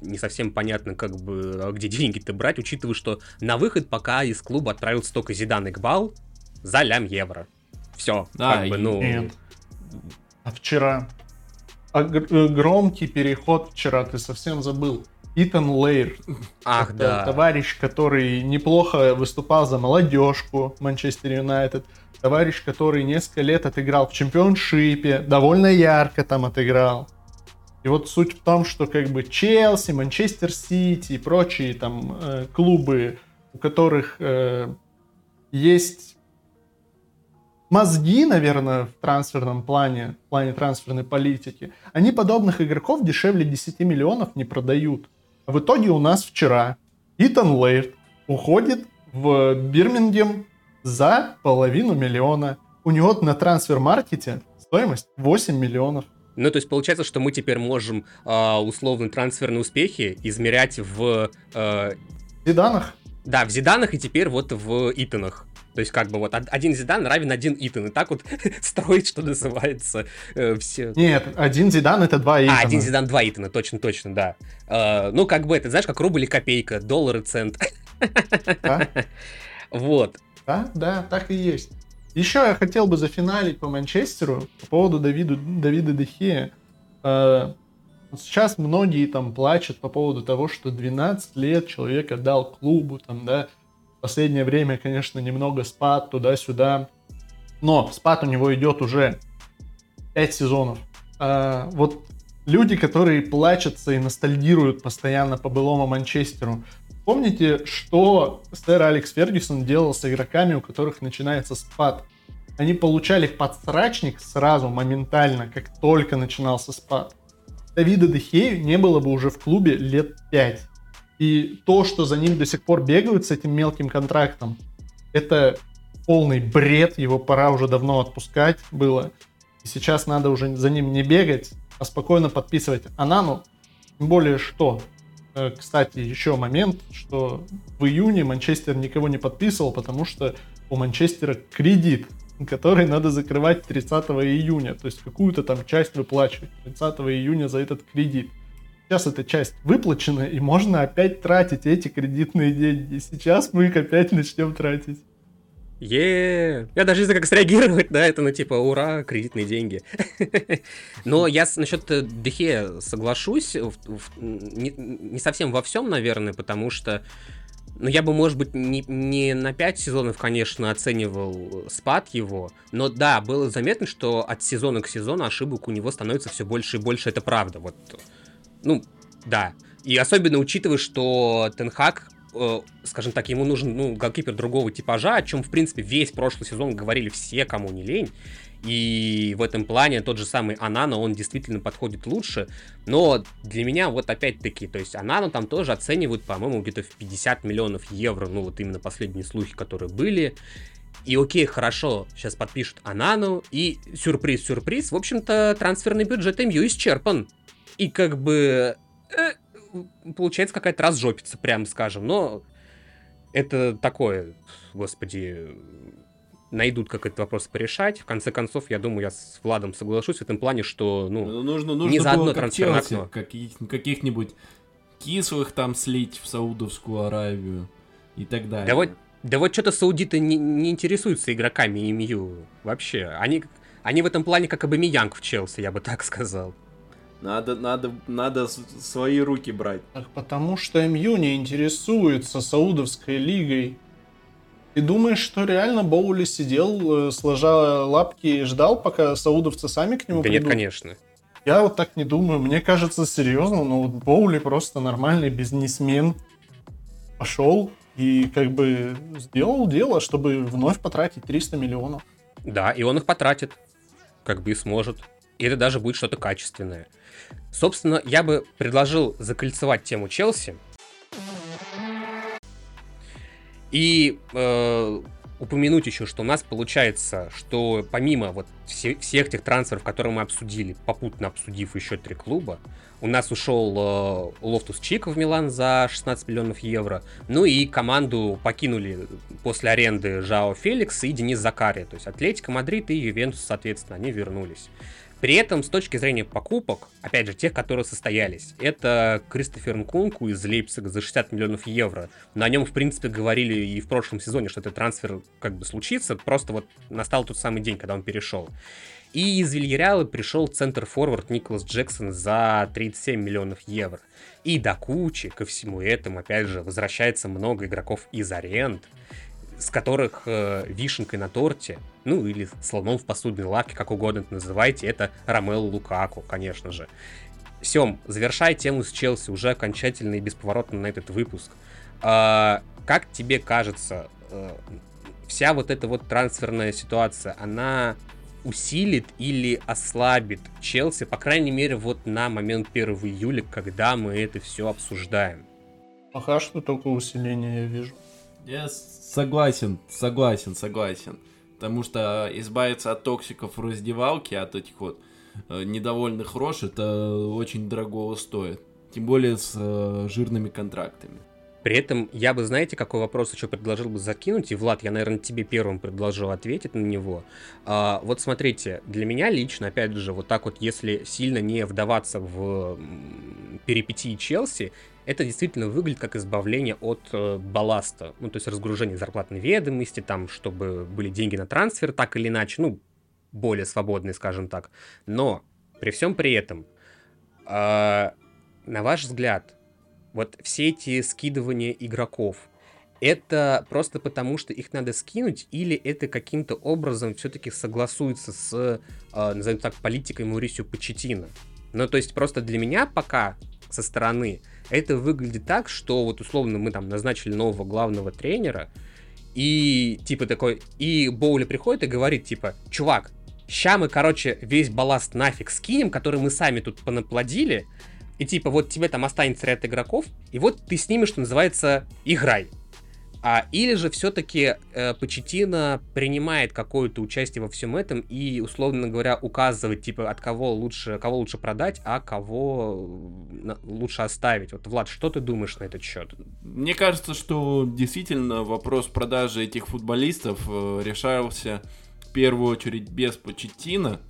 не совсем понятно, как бы, а где деньги-то брать, учитывая, что на выход пока из клуба отправился только Зидан Игбал за лям евро. Все, да, как бы, ну... Нет. А вчера? А э, громкий переход вчера, ты совсем забыл. Итан Лейр. Ах, да. Товарищ, который неплохо выступал за молодежку Манчестер Юнайтед. Товарищ, который несколько лет отыграл в чемпионшипе, довольно ярко там отыграл. И вот суть в том, что как бы Челси, Манчестер Сити и прочие там э, клубы, у которых э, есть мозги, наверное, в трансферном плане, в плане трансферной политики, они подобных игроков дешевле 10 миллионов не продают. А в итоге у нас вчера Итан Лейрт уходит в Бирмингем за половину миллиона. У него на трансфер-маркете стоимость 8 миллионов. Ну, то есть получается, что мы теперь можем э, условно трансферные успехи измерять в... Э, Зиданах? Да, в Зиданах и теперь вот в Итанах. То есть как бы вот один Зидан равен один Итан. И так вот строить, что называется, э, все. Нет, один Зидан это два Итана. А, один Зидан, два Итана, точно-точно, да. Э, ну, как бы это, знаешь, как рубль и копейка, доллар и цент. Да? Вот. Да, да, так и есть. Еще я хотел бы зафиналить по Манчестеру по поводу Давиду, Давида Дехея. Э, сейчас многие там плачут по поводу того, что 12 лет человек отдал клубу, там, да, последнее время, конечно, немного спад туда-сюда, но спад у него идет уже 5 сезонов. А, вот люди, которые плачутся и ностальгируют постоянно по былому Манчестеру, помните, что сэр Алекс Фергюсон делал с игроками, у которых начинается спад? Они получали подсрачник сразу, моментально, как только начинался спад. Давида Дехею не было бы уже в клубе лет 5. И то, что за ним до сих пор бегают с этим мелким контрактом, это полный бред, его пора уже давно отпускать было. И сейчас надо уже за ним не бегать, а спокойно подписывать Анану. Тем более что, кстати, еще момент, что в июне Манчестер никого не подписывал, потому что у Манчестера кредит который надо закрывать 30 июня. То есть какую-то там часть выплачивать 30 июня за этот кредит. Сейчас эта часть выплачена, и можно опять тратить эти кредитные деньги. Сейчас мы их опять начнем тратить. Е Я даже не знаю, как среагировать на это, ну типа, ура, кредитные деньги. Но я насчет Дехе соглашусь, не совсем во всем, наверное, потому что ну, я бы, может быть, не, не на 5 сезонов, конечно, оценивал спад его, но да, было заметно, что от сезона к сезону ошибок у него становится все больше и больше, это правда. Вот, ну, да. И особенно учитывая, что Тенхак, э, скажем так, ему нужен ну, голкипер другого типажа, о чем, в принципе, весь прошлый сезон говорили все, кому не лень. И в этом плане тот же самый Анана, он действительно подходит лучше. Но для меня вот опять-таки, то есть Анана там тоже оценивают, по-моему, где-то в 50 миллионов евро. Ну вот именно последние слухи, которые были. И окей, хорошо, сейчас подпишут Анану, и сюрприз-сюрприз, в общем-то, трансферный бюджет МЮ исчерпан. И как бы э, получается какая-то разжопица, прям скажем, но это такое, господи, найдут, как этот вопрос порешать. В конце концов, я думаю, я с Владом соглашусь в этом плане, что, ну, ну нужно, нужно не за одно трансферное окно. Каких, каких-нибудь кислых там слить в Саудовскую Аравию и так далее. Да вот, да вот что-то саудиты не, не интересуются игроками МЮ вообще. Они, они в этом плане как Абамиянг в Челси, я бы так сказал. Надо, надо, надо свои руки брать. Так потому что МЮ не интересуется Саудовской лигой. Ты думаешь, что реально Боули сидел, э, сложа лапки и ждал, пока саудовцы сами к нему да придут? нет, конечно. Я вот так не думаю. Мне кажется, серьезно, ну вот Боули просто нормальный бизнесмен. Пошел и как бы сделал дело, чтобы вновь потратить 300 миллионов. Да, и он их потратит. Как бы и сможет. И это даже будет что-то качественное. Собственно, я бы предложил закольцевать тему Челси. И э, упомянуть еще, что у нас получается, что помимо вот все, всех тех трансферов, которые мы обсудили, попутно обсудив еще три клуба, у нас ушел э, Лофтус Чик в Милан за 16 миллионов евро, ну и команду покинули после аренды Жао Феликс и Денис Закария, то есть Атлетика Мадрид и Ювентус, соответственно, они вернулись. При этом, с точки зрения покупок, опять же, тех, которые состоялись, это Кристофер Нкунку из Лейпцига за 60 миллионов евро. На нем, в принципе, говорили и в прошлом сезоне, что этот трансфер как бы случится, просто вот настал тот самый день, когда он перешел. И из Вильяреала пришел центр-форвард Николас Джексон за 37 миллионов евро. И до кучи ко всему этому, опять же, возвращается много игроков из аренд с которых э, вишенкой на торте, ну или слоном в посудной лавке, как угодно это называйте, это Ромело Лукаку, конечно же. Сем, завершай тему с Челси уже окончательно и бесповоротно на этот выпуск. Э, как тебе кажется, э, вся вот эта вот трансферная ситуация, она усилит или ослабит Челси, по крайней мере, вот на момент 1 июля, когда мы это все обсуждаем? Пока что только усиление я вижу. Я согласен, согласен, согласен. Потому что избавиться от токсиков в раздевалке, от этих вот э, недовольных рож, это очень дорого стоит. Тем более с э, жирными контрактами. При этом я бы, знаете, какой вопрос еще предложил бы закинуть, и, Влад, я, наверное, тебе первым предложил ответить на него. А, вот смотрите, для меня лично, опять же, вот так вот, если сильно не вдаваться в перипетии Челси, это действительно выглядит как избавление от э, балласта. Ну, то есть разгружение зарплатной ведомости, там, чтобы были деньги на трансфер, так или иначе, ну, более свободные, скажем так. Но при всем при этом, э, на ваш взгляд, вот все эти скидывания игроков, это просто потому, что их надо скинуть, или это каким-то образом все-таки согласуется с, э, назовем так, политикой Маурисио Почетина? Ну, то есть просто для меня пока со стороны это выглядит так, что вот условно мы там назначили нового главного тренера, и типа такой, и Боули приходит и говорит типа, чувак, ща мы, короче, весь балласт нафиг скинем, который мы сами тут понаплодили, и типа вот тебе там останется ряд игроков, и вот ты с ними, что называется, играй. А, или же все-таки э, Почетина принимает какое-то участие во всем этом и, условно говоря, указывает, типа, от кого лучше, кого лучше продать, а кого лучше оставить. Вот, Влад, что ты думаешь на этот счет? Мне кажется, что действительно вопрос продажи этих футболистов э, решался в первую очередь без Почетина,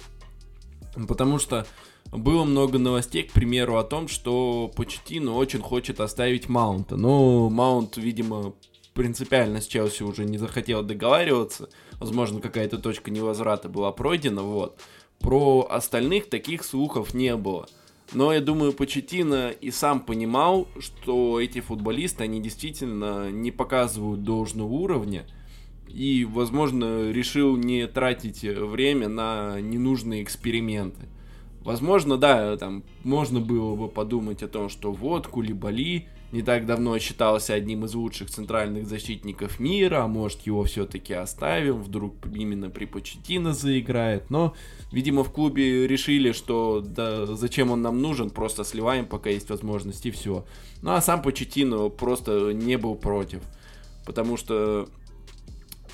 потому что было много новостей, к примеру, о том, что Почетину очень хочет оставить Маунта. Но Маунт, видимо, принципиально с Челси уже не захотел договариваться. Возможно, какая-то точка невозврата была пройдена, вот. Про остальных таких слухов не было. Но я думаю, Почетина и сам понимал, что эти футболисты, они действительно не показывают должного уровня. И, возможно, решил не тратить время на ненужные эксперименты. Возможно, да, там можно было бы подумать о том, что вот Кулибали не так давно считался одним из лучших центральных защитников мира, а может его все-таки оставим, вдруг именно при Почетино заиграет, но, видимо, в клубе решили, что да зачем он нам нужен, просто сливаем, пока есть возможность, и все. Ну а сам Почетино просто не был против, потому что,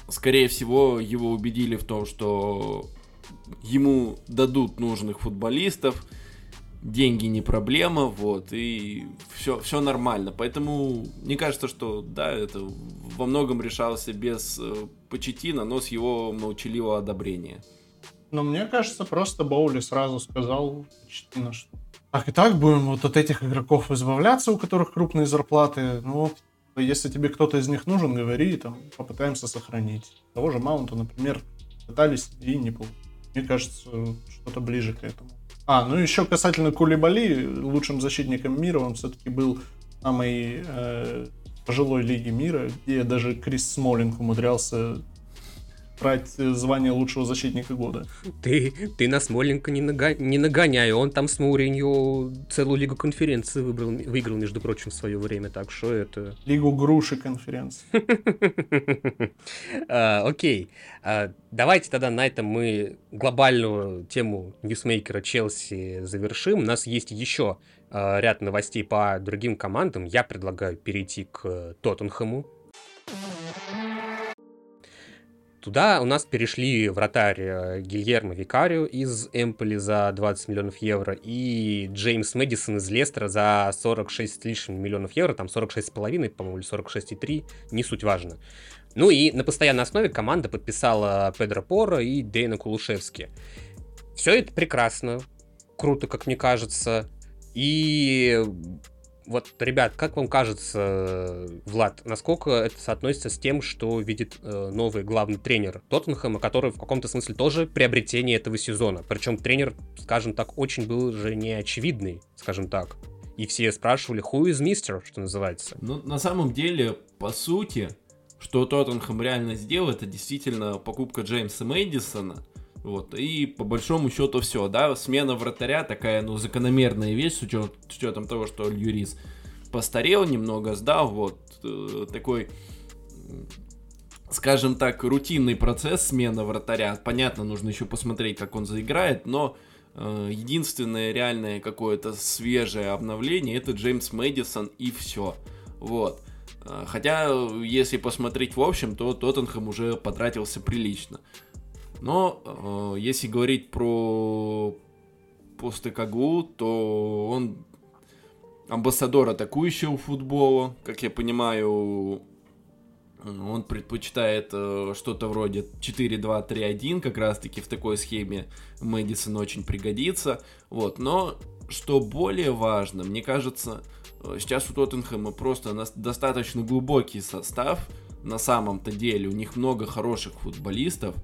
скорее всего, его убедили в том, что ему дадут нужных футболистов, деньги не проблема, вот, и все, все нормально. Поэтому мне кажется, что да, это во многом решалось без э, Почетина, но с его молчаливого одобрения. Но мне кажется, просто Боули сразу сказал Почетина, что так и так будем вот от этих игроков избавляться, у которых крупные зарплаты. Ну, если тебе кто-то из них нужен, говори, там, попытаемся сохранить. Того же Маунта, например, пытались и не получилось. Мне кажется, что-то ближе к этому. А, ну еще касательно Кулибали, лучшим защитником мира он все-таки был самой э, пожилой лиги мира, где даже Крис Смолинг умудрялся брать звание лучшего защитника года. Ты, ты на Смоленко не, нага... не нагоняй, он там с Мауриньо целую лигу конференции выбрал, выиграл, между прочим, в свое время, так что это... Лигу груши конференции. А, окей, а, давайте тогда на этом мы глобальную тему ньюсмейкера Челси завершим. У нас есть еще а, ряд новостей по другим командам. Я предлагаю перейти к Тоттенхэму. Туда у нас перешли вратарь э, Гильермо Викарио из Эмполи за 20 миллионов евро и Джеймс Мэдисон из Лестера за 46 с лишним миллионов евро, там 46,5, по-моему, или 46,3, не суть важно. Ну и на постоянной основе команда подписала Педро Пора и Дейна Кулушевски. Все это прекрасно, круто, как мне кажется. И вот, ребят, как вам кажется, Влад, насколько это соотносится с тем, что видит э, новый главный тренер Тоттенхэма, который в каком-то смысле тоже приобретение этого сезона? Причем тренер, скажем так, очень был же неочевидный, скажем так. И все спрашивали, who is Mister, что называется. Ну, на самом деле, по сути, что Тоттенхэм реально сделал, это действительно покупка Джеймса Мэдисона – вот, и по большому счету все, да, смена вратаря такая, ну, закономерная вещь, с, учет, с учетом того, что Льюрис постарел немного, сдал, вот, э, такой, скажем так, рутинный процесс смена вратаря. Понятно, нужно еще посмотреть, как он заиграет, но э, единственное реальное какое-то свежее обновление это Джеймс Мэдисон и все. Вот. А, хотя, если посмотреть в общем, то Тоттенхэм уже потратился прилично. Но э, если говорить про Постекаглу, то он амбассадор атакующего футбола, как я понимаю, он предпочитает э, что-то вроде 4-2-3-1, как раз-таки в такой схеме Мэдисон очень пригодится. Вот, но что более важно, мне кажется, э, сейчас у Тоттенхэма просто достаточно глубокий состав, на самом-то деле, у них много хороших футболистов,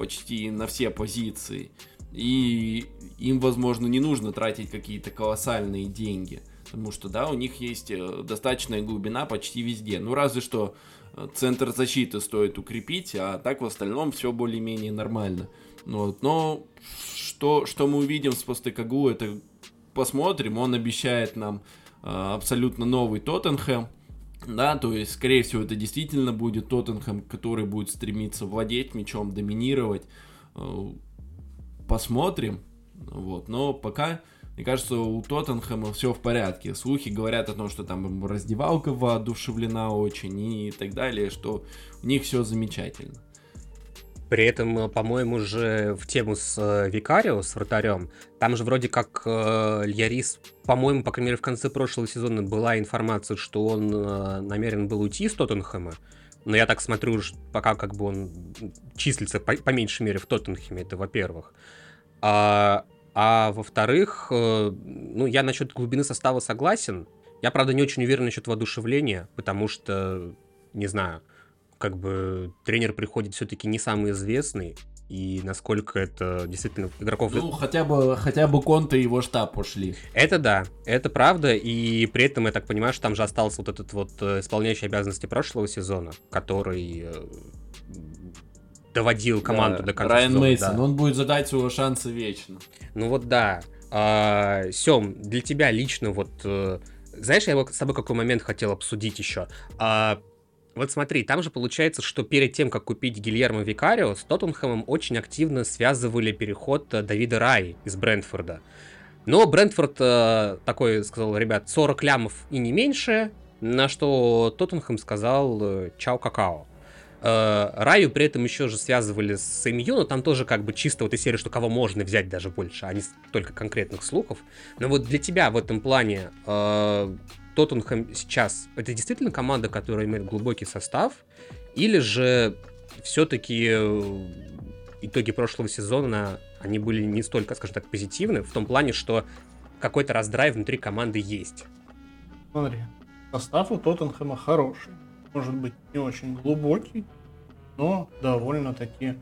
почти на все позиции, и им, возможно, не нужно тратить какие-то колоссальные деньги, потому что, да, у них есть э, достаточная глубина почти везде, ну разве что центр защиты стоит укрепить, а так в остальном все более-менее нормально. Вот. Но что, что мы увидим с Постекагу, это посмотрим. Он обещает нам э, абсолютно новый Тоттенхэм. Да, то есть, скорее всего, это действительно будет Тоттенхэм, который будет стремиться владеть мячом, доминировать. Э, посмотрим. Вот. Но пока мне кажется, у Тоттенхэма все в порядке. Слухи говорят о том, что там раздевалка воодушевлена очень и так далее, что у них все замечательно. При этом, э, по-моему, же в тему с э, Викарио, с вратарем, там же вроде как э, Льярис, по-моему, по крайней мере, в конце прошлого сезона была информация, что он э, намерен был уйти из Тоттенхэма. Но я так смотрю, пока как бы он числится по, по меньшей мере в Тоттенхэме, это во-первых. А, а во-вторых, э, ну, я насчет глубины состава согласен. Я, правда, не очень уверен насчет воодушевления, потому что, не знаю, как бы тренер приходит все-таки не самый известный, и насколько это действительно игроков... Ну, хотя бы, хотя бы Конте и его штаб ушли. Это да, это правда, и при этом, я так понимаю, что там же остался вот этот вот э, исполняющий обязанности прошлого сезона, который э, доводил команду да, до конца Райан сезона. Мейсон, да. он будет задать его шансы вечно. Ну вот да. А, Сем, для тебя лично вот... Э, знаешь, я с тобой какой момент хотел обсудить еще. А, вот смотри, там же получается, что перед тем, как купить Гильермо Викарио, с Тоттенхэмом очень активно связывали переход Давида Рай из Брентфорда. Но Брентфорд э, такой сказал, ребят, 40 лямов и не меньше, на что Тоттенхэм сказал э, чао какао. Э, Раю при этом еще же связывали с МЮ, но там тоже как бы чисто вот из серии, что кого можно взять даже больше, а не только конкретных слухов. Но вот для тебя в этом плане э, Тоттенхэм сейчас это действительно команда, которая имеет глубокий состав, или же все-таки э, итоги прошлого сезона они были не столько, скажем так, позитивны, в том плане, что какой-то раздрай внутри команды есть. Смотри, состав у Тоттенхэма хороший может быть не очень глубокий, но довольно-таки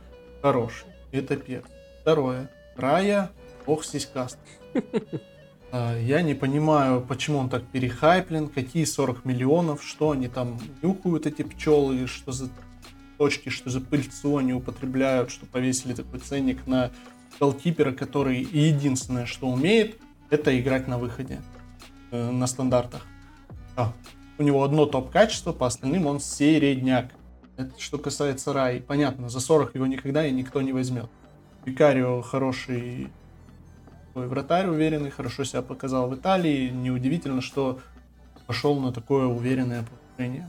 хороший. Это первое. Второе. Рая, бог сиськаст. А, я не понимаю, почему он так перехайплен, какие 40 миллионов, что они там нюхают эти пчелы, что за точки, что за пыльцу они употребляют, что повесили такой ценник на голкипера, который единственное, что умеет, это играть на выходе, э, на стандартах. А, у него одно топ-качество, по остальным он середняк. Это что касается Рай. Понятно, за 40 его никогда и никто не возьмет. Викарио хороший вратарь, уверенный, хорошо себя показал в Италии. Неудивительно, что пошел на такое уверенное положение.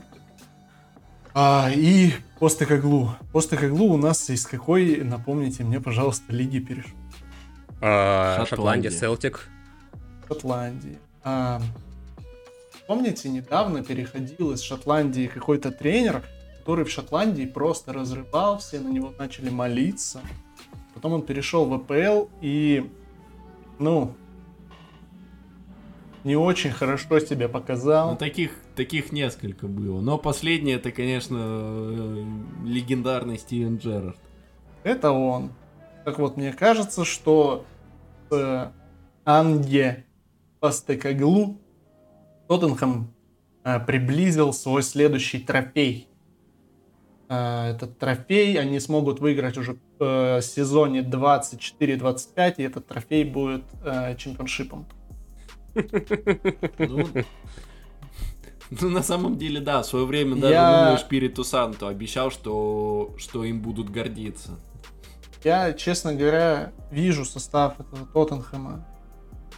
А, и Постекоглу. Постекоглу у нас из какой, напомните мне, пожалуйста, лиги перешел? А, Шотландия, Селтик. Шотландия. А, Помните, недавно переходил из Шотландии какой-то тренер, который в Шотландии просто разрывал, все на него начали молиться. Потом он перешел в АПЛ и, ну, не очень хорошо себя показал. Ну, таких, таких несколько было. Но последний это, конечно, э, легендарный Стивен Джерард. Это он. Так вот, мне кажется, что с Анге Пастекаглу Тоттенхэм э, приблизил свой следующий трофей. Э, этот трофей они смогут выиграть уже в э, сезоне 24-25, и этот трофей будет чемпионшипом. Ну, ну, на самом деле, да, в свое время даже я... Шпириту Санту обещал, что, что им будут гордиться. Я, честно говоря, вижу состав этого Тоттенхэма.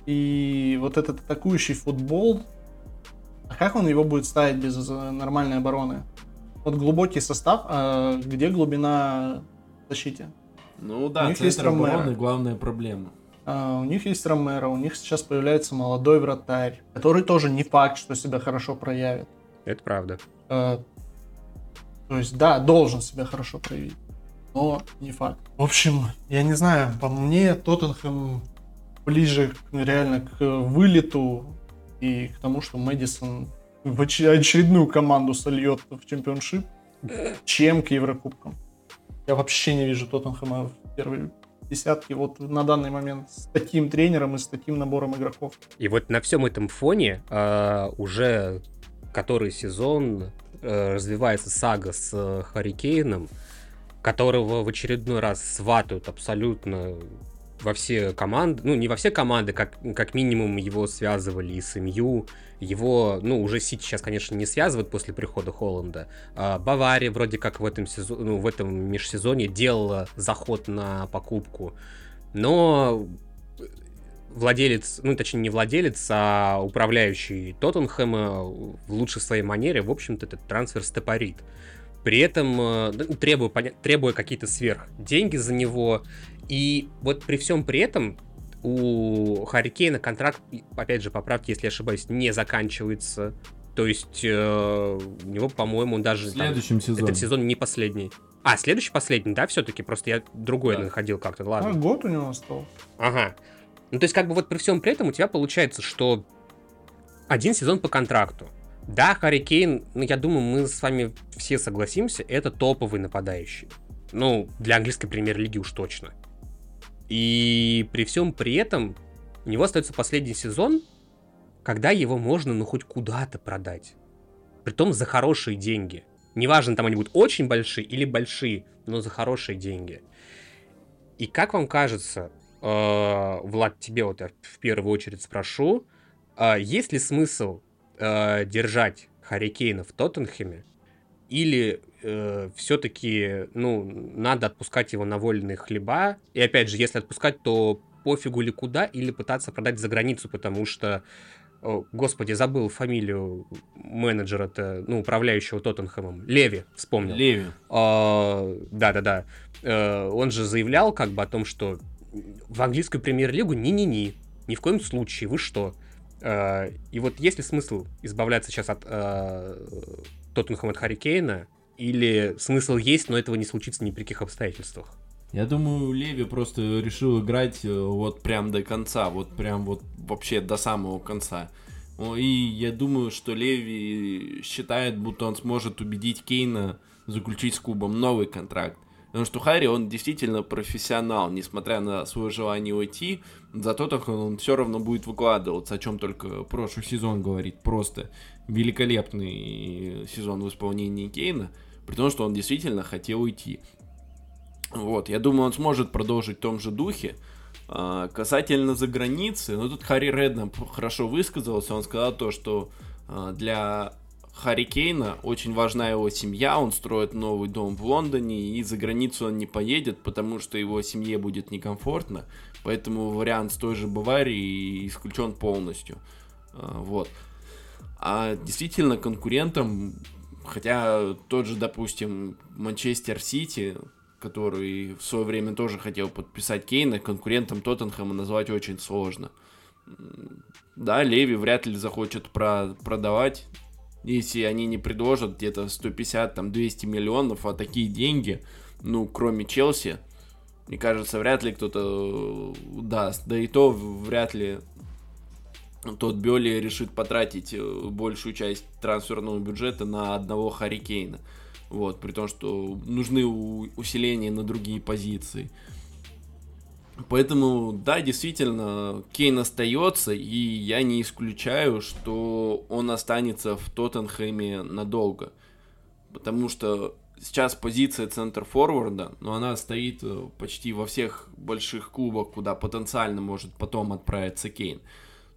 И вот этот атакующий футбол, А как он его будет ставить без э, нормальной обороны? Вот глубокий состав, а где глубина в защите? Ну да, У них есть обороны Ромеро. главная проблема. А, у них есть Ромеро, у них сейчас появляется молодой вратарь, который тоже не факт, что себя хорошо проявит. Это правда. А, то есть, да, должен себя хорошо проявить, но не факт. В общем, я не знаю, по мне Тоттенхэм ближе к- реально к вылету и к тому, что Мэдисон в оч- очередную команду сольет в чемпионшип, чем к Еврокубкам. Я вообще не вижу Тоттенхэма в первой десятке вот на данный момент с таким тренером и с таким набором игроков. И вот на всем этом фоне а, уже который сезон э, развивается сага с э, Харри Кейном, которого в очередной раз сватают абсолютно во все команды, ну не во все команды, как, как минимум его связывали и с МЮ, его, ну уже Сити сейчас, конечно, не связывают после прихода Холланда. А Бавария вроде как в этом сезоне, ну в этом межсезонье делала заход на покупку, но владелец, ну точнее не владелец, а управляющий Тоттенхэма в лучшей своей манере, в общем-то, этот трансфер стопорит. При этом э, ну, требуя, требуя какие-то сверх деньги за него. И вот при всем при этом у Харри Кейна контракт, опять же, поправьте, если я ошибаюсь, не заканчивается. То есть э, у него, по-моему, В даже там, следующем сезоне. этот сезон не последний. А, следующий последний, да, все-таки? Просто я другой Да. находил как-то, А ладно. год у него остался. Ага. Ну, то есть, как бы вот при всем при этом у тебя получается, что один сезон по контракту. Да, Харри Кейн, ну, я думаю, мы с вами все согласимся, это топовый нападающий. Ну, для английской премьер-лиги уж точно. И при всем при этом у него остается последний сезон, когда его можно, ну, хоть куда-то продать. Притом за хорошие деньги. Неважно, там они будут очень большие или большие, но за хорошие деньги. И как вам кажется, э, Влад, тебе вот я в первую очередь спрошу, э, есть ли смысл э, держать Харри Кейна в Тоттенхэме, или все-таки, ну, надо отпускать его на вольные хлеба, и опять же, если отпускать, то пофигу ли куда, или пытаться продать за границу, потому что, о, господи, забыл фамилию менеджера-то, ну, управляющего Тоттенхэмом, Леви, вспомнил. Леви. А, Да-да-да. Э, Он же заявлял как бы о том, что в английскую премьер-лигу ни-ни-ни. Ни в коем случае. Вы что? Э, И вот есть ли смысл избавляться сейчас от э, Тоттенхэма от Харри Кейна? Или смысл есть, но этого не случится ни при каких обстоятельствах? Я думаю, Леви просто решил играть э, вот прям до конца, вот прям вот вообще до самого конца. И я думаю, что Леви считает, будто он сможет убедить Кейна заключить с клубом новый контракт. Потому что Харри, он действительно профессионал, несмотря на свое желание уйти, за Тоттенхэм он все равно будет выкладываться, о чем только прошлый сезон говорит. Просто великолепный сезон в исполнении Кейна, при том, что он действительно хотел уйти. Вот, я думаю, он сможет продолжить в том же духе. А, касательно за границы, ну тут Харри Реднам хорошо высказался, он сказал то, что а, для Харри Кейна очень важна его семья, он строит новый дом в Лондоне, и за границу он не поедет, потому что его семье будет некомфортно, поэтому вариант с той же Баварии исключен полностью. А, вот. А действительно конкурентом, хотя тот же, допустим, Манчестер Сити, который в свое время тоже хотел подписать Кейна, конкурентом Тоттенхэма назвать очень сложно. Да, Леви вряд ли захочет про- продавать, если они не предложат где-то 150, там, 200 миллионов, а такие деньги, ну, кроме Челси, мне кажется, вряд ли кто-то э, даст. Да и то вряд ли тот Бёли решит потратить э, большую часть трансферного бюджета на одного Харри Кейна. Вот, при том, что нужны усиления на другие позиции. Поэтому, да, действительно, Кейн остается, и я не исключаю, что он останется в Тоттенхэме надолго. Потому что сейчас позиция центр форварда, но она стоит э, почти во всех больших клубах, куда потенциально может потом отправиться Кейн.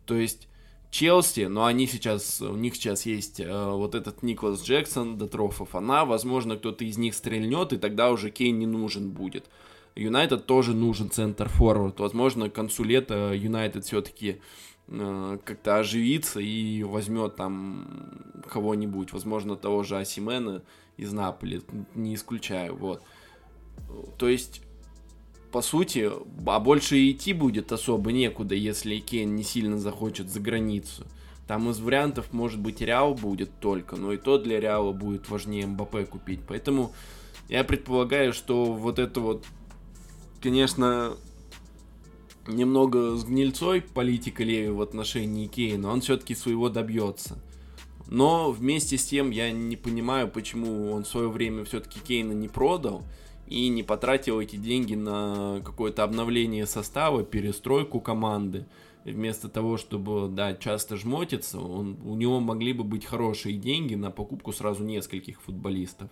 То есть Челси, но они сейчас, у них сейчас есть э, вот этот Николас Джексон, Детрофа Фана, возможно, кто-то из них стрельнет, и тогда уже Кейн не нужен будет. Юнайтед тоже нужен центр форвард. Возможно, к концу лета Юнайтед все-таки э, как-то оживиться и возьмет там кого-нибудь, возможно, того же Асимена из Наполи, не исключаю, вот. То есть, по сути, а больше идти будет особо некуда, если Кейн не сильно захочет за границу. Там из вариантов, может быть, Реал будет только, но и то для Реала будет важнее МБП купить. Поэтому я предполагаю, что вот это вот, конечно, немного с гнильцой политика Леви в отношении Кейна, он все-таки своего добьется. Но вместе с тем я не понимаю, почему он в свое время все-таки Кейна не продал и не потратил эти деньги на какое-то обновление состава, перестройку команды вместо того, чтобы, да, часто жмотиться, он, у него могли бы быть хорошие деньги на покупку сразу нескольких футболистов.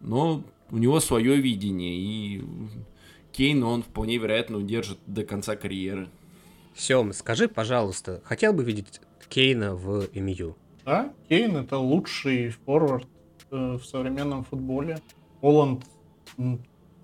Но у него свое видение, и Кейн он вполне вероятно удержит до конца карьеры. Сем, скажи, пожалуйста, хотел бы видеть Кейна в МЮ? Да, Кейн это лучший форвард э, в современном футболе. Холланд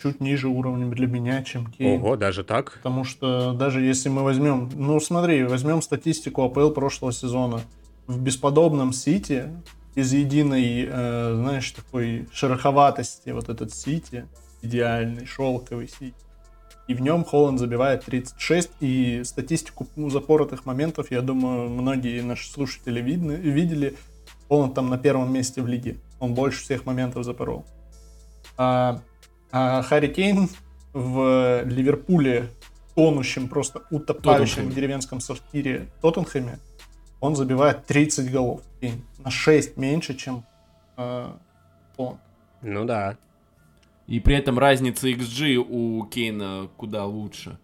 чуть ниже уровнем для меня, чем Кейн. Ого, даже так? Потому что даже если мы возьмем, ну смотри, возьмем статистику АПЛ прошлого сезона. В бесподобном Сити из единой, э, знаешь, такой шероховатости вот этот Сити, идеальный, шелковый Сити. И в нем Холланд забивает 36, и статистику ну, запоротых моментов, я думаю, многие наши слушатели видны, видели. Холланд там на первом месте в лиге. Он больше всех моментов запорол. А а Харри Кейн в Ливерпуле, тонущем, просто утопающем в деревенском сортире Тоттенхэме, он забивает 30 голов. Кейн. На 6 меньше, чем э, он. Ну да. И при этом разница XG у Кейна куда лучше.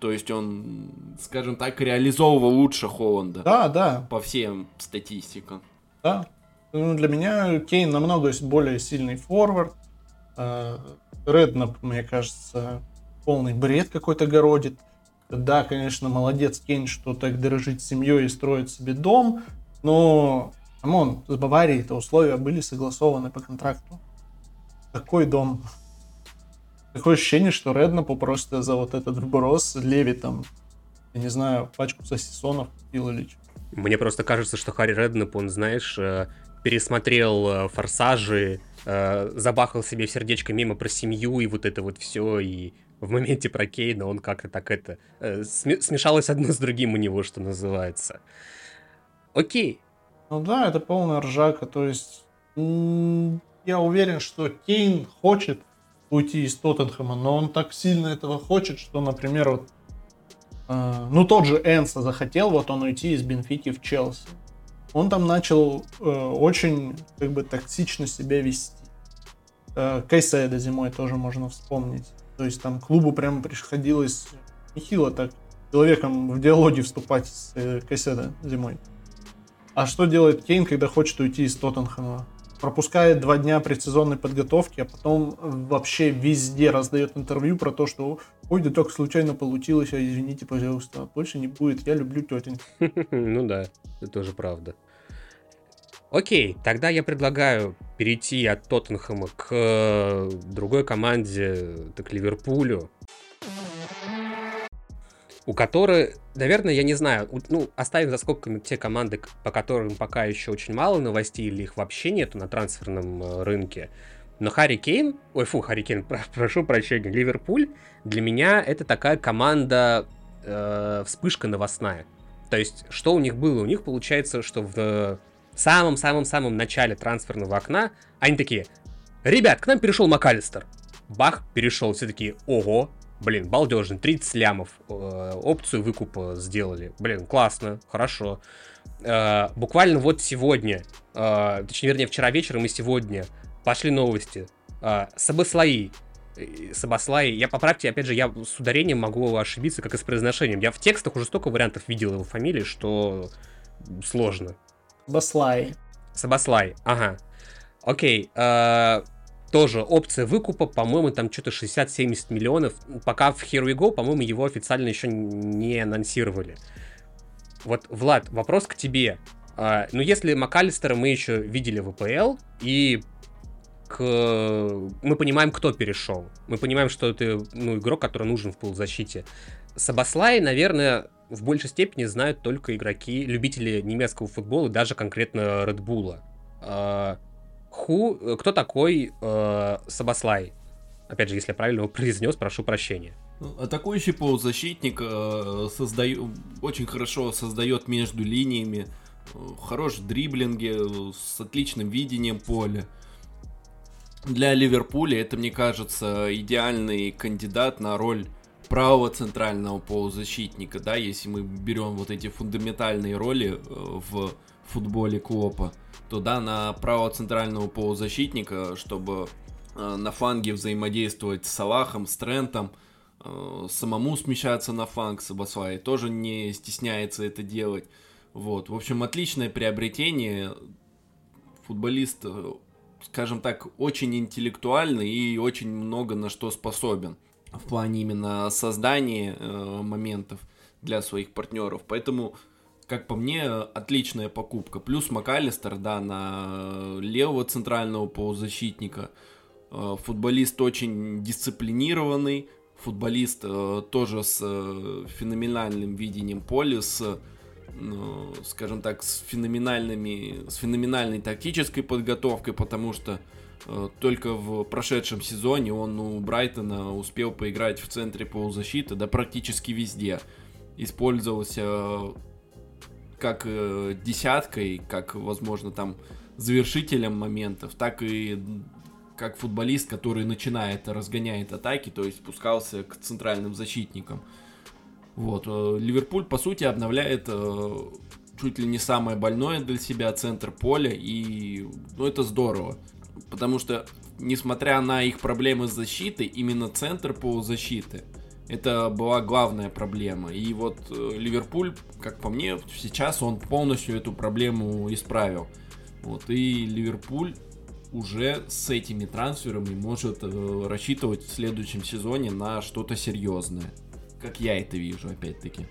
То есть он, скажем так, реализовывал лучше Холланда. Да, да. По всем статистикам. Да. Ну, для меня Кейн намного более сильный форвард. Реднап, мне кажется, полный бред какой-то городит. Да, конечно, молодец Кейн, что так дорожить семьей и строит себе дом, но, come on, с Баварией-то условия были согласованы по контракту. Какой дом? Такое ощущение, что Реднапу просто за вот этот вброс Леви там, я не знаю, пачку сосисонов купил или что. Мне просто кажется, что Харри Реднап, он, знаешь, э, пересмотрел э, «Форсажи», э, забахал себе сердечко мимо про семью и вот это вот все, и в моменте про Кейна он как-то так это... Э, смешалось одно с другим у него, что называется. Окей. Ну да, это полная ржака, то есть... Я уверен, что Кейн хочет уйти из Тоттенхэма, но он так сильно этого хочет, что, например, вот, э, ну тот же Энса захотел, вот он уйти из Бенфики в Челси он там начал э, очень как бы токсично себя вести. Э, Кайседа зимой тоже можно вспомнить. То есть там клубу прямо приходилось нехило так человеком в диалоге вступать с э, Кайседа зимой. А что делает Кейн, когда хочет уйти из Тоттенхэма? Пропускает два дня предсезонной подготовки, а потом вообще везде раздает интервью про то, что ой, да так случайно получилось, а извините, пожалуйста, больше не будет, я люблю тетеньку. Ну да, это тоже правда. Окей, тогда я предлагаю перейти от Тоттенхэма к э, другой команде, к Ливерпулю, у которой, наверное, я не знаю, ну, оставим за скобками те команды, по которым пока еще очень мало новостей, или их вообще нету на трансферном э, рынке. Но Харри Кейн, ой, фу, Харри Кейн, прошу прощения, Ливерпуль, для меня это такая команда э, вспышка новостная. То есть, что у них было? У них получается, что в самом-самом-самом начале трансферного окна они такие, ребят, к нам перешел МакАлистер. Бах, перешел, все такие, ого, блин, балдежный, 30 лямов, э, опцию выкупа сделали. Блин, классно, хорошо. Э, буквально вот сегодня, э, точнее, вернее, вчера вечером и сегодня пошли новости. Э, Сабаслаи, Сабаслай, я поправьте, опять же, я с ударением могу ошибиться, как и с произношением. Я в текстах уже столько вариантов видел его фамилии, что сложно. Сабаслай. Сабаслай, ага. Окей, э, тоже опция выкупа, по-моему, там что-то 60-70 миллионов. Пока в Here We Go, по-моему, его официально еще не анонсировали. Вот, Влад, вопрос к тебе. Uh, ну, если МакАлистера мы еще видели в АПЛ, и. Мы понимаем, кто перешел. Мы понимаем, что это ну, игрок, который нужен в полузащите. Сабаслай, наверное, в большей степени знают только игроки, любители немецкого футбола, даже конкретно Red Bull. Э, ху, кто такой э, Сабаслай? Опять же, если я правильно его произнес, прошу прощения. Ну, атакующий полузащитник э, создает, очень хорошо создает между линиями, э, хорош в дриблинге, с отличным видением поля. Для Ливерпуля это, мне кажется, идеальный кандидат на роль правого центрального полузащитника, да, если мы берем вот эти фундаментальные роли э, в футболе Клопа, то да, на правого центрального полузащитника, чтобы э, на фланге взаимодействовать с Салахом, с Трентом, э, самому смещаться на фланг Сабасвай, тоже не стесняется это делать. Вот, в общем, отличное приобретение. Футболист, скажем так, очень интеллектуальный и очень много на что способен в плане именно создания э, моментов для своих партнеров. Поэтому, как по мне, отличная покупка. Плюс МакАлистер, да, на левого центрального полузащитника. Э, футболист очень дисциплинированный, футболист э, тоже с э, феноменальным видением поля, с ну, скажем так, с феноменальными, с феноменальной тактической подготовкой, потому что Э, только в прошедшем сезоне он у Брайтона успел поиграть в центре полузащиты, да практически везде. Использовался э, как э, десяткой, как, возможно, там завершителем моментов, так и как футболист, который начинает, разгоняет атаки, то есть спускался к центральным защитникам. Вот, Ливерпуль, по сути, обновляет чуть ли не самое больное для себя центр поля, и ну, это здорово. Потому что, несмотря на их проблемы с защитой, именно центр полузащиты это была главная проблема. И вот э, Ливерпуль, как по мне, сейчас он полностью эту проблему исправил. Вот, и Ливерпуль уже с этими трансферами может э, рассчитывать в следующем сезоне на что-то серьезное. Как я это вижу, опять-таки.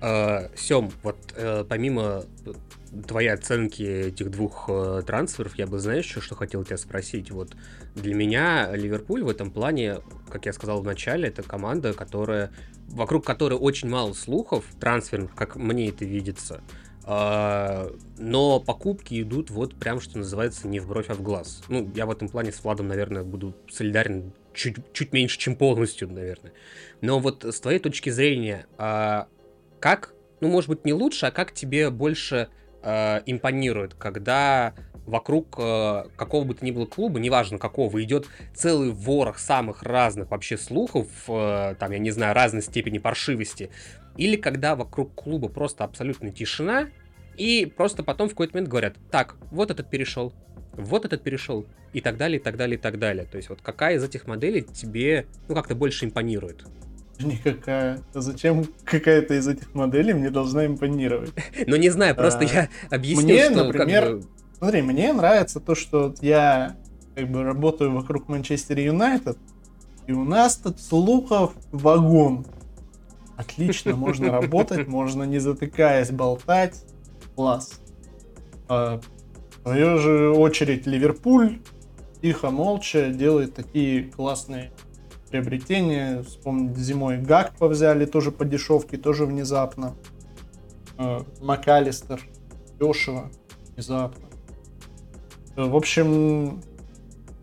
Э, Сем, вот э, помимо твоей оценки этих двух э, трансферов, я бы, знаешь, что, что хотел тебя спросить? Вот для меня Ливерпуль в этом плане, как я сказал в начале, это команда, которая вокруг которой очень мало слухов трансферных, как мне это видится. Uh, но покупки идут вот прям, что называется, не в бровь, а в глаз. Ну, я в этом плане с Владом, наверное, буду солидарен чуть, чуть меньше, чем полностью, наверное. Но вот с твоей точки зрения, uh, как, ну, может быть, не лучше, а как тебе больше э, импонирует, когда вокруг э, какого бы то ни было клуба, неважно какого, идет целый ворох самых разных вообще слухов, э, там, я не знаю, разной степени паршивости, или когда вокруг клуба просто абсолютно тишина, и просто потом в какой-то момент говорят, так, вот этот перешел, вот этот перешел, и так далее, и так далее, и так далее. То есть вот какая из этих моделей тебе, ну, как-то больше импонирует? Никакая. Зачем какая-то из этих моделей мне должна импонировать? Ну, не знаю, просто а, я объясню, Мне, например, смотри, мне нравится то, что я как бы работаю вокруг Манчестер Юнайтед, и у нас тут слухов вагон. Отлично, можно работать, можно не затыкаясь болтать. Класс. А, в свою же очередь Ливерпуль тихо, молча делает такие классные приобретение. Вспомнить, зимой Гакпа взяли тоже по дешевке, тоже внезапно. Э, МакАлистер дешево, внезапно. Э, в общем,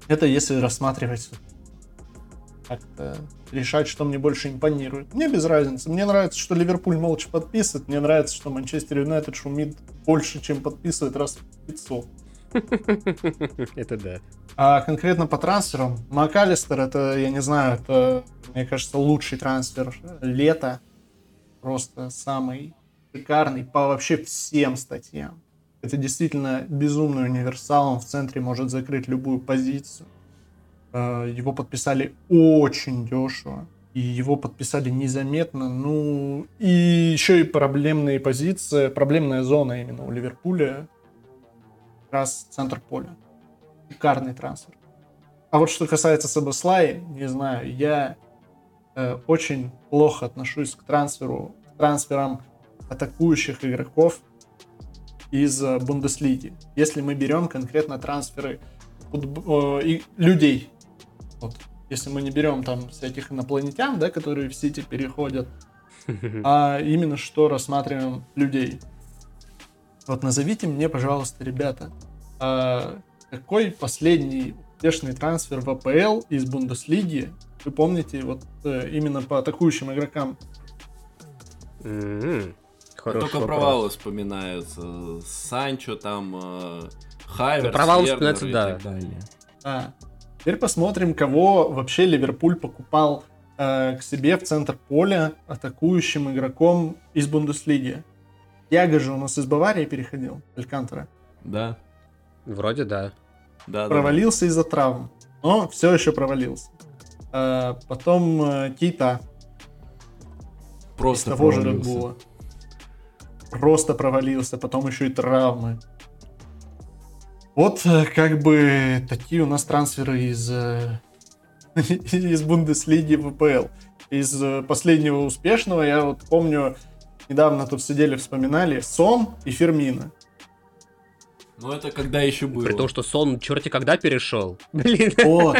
это если рассматривать как-то решать, что мне больше импонирует. Мне без разницы. Мне нравится, что Ливерпуль молча подписывает. Мне нравится, что Манчестер Юнайтед шумит больше, чем подписывает раз в 500. Это да. А конкретно по трансферам, МакАлистер, это, я не знаю, это, мне кажется, лучший трансфер лета. Просто самый шикарный по вообще всем статьям. Это действительно безумный универсал, он в центре может закрыть любую позицию. А, его подписали очень дешево. И его подписали незаметно. Ну, и еще и проблемные позиции, проблемная зона именно у Ливерпуля раз центр поля. Шикарный трансфер. А вот что касается Сабаслай, не знаю, я э, очень плохо отношусь к трансферу, к трансферам атакующих игроков из э, Бундеслиги. Если мы берем конкретно трансферы футб... э, людей, вот, если мы не берем там всяких инопланетян, да, которые в Сити переходят, а именно что рассматриваем людей. Вот назовите мне, пожалуйста, ребята, а какой последний успешный трансфер в АПЛ из Бундеслиги вы помните вот э, именно по атакующим игрокам? М-м, Только вопрос. провалы вспоминаются. Санчо там, э, Хайверс, Да, провалы вспоминаются, да. далее. А, теперь посмотрим, кого вообще Ливерпуль покупал э, к себе в центр поля атакующим игроком из Бундеслиги. Яга же у нас из Баварии переходил, Алькантера. Да, Вроде да. да, да. провалился из-за травм, но все еще провалился. Э, потом э, из Просто того же провалился. Редбула. Просто провалился, потом еще и травмы. Вот э, как бы такие у нас трансферы из, э, из Бундеслиги в ВПЛ. Из э, последнего успешного я вот помню, недавно тут сидели, вспоминали, Сон и Фермина. Ну это когда еще было. При том, что сон черти когда перешел. Блин. Вот,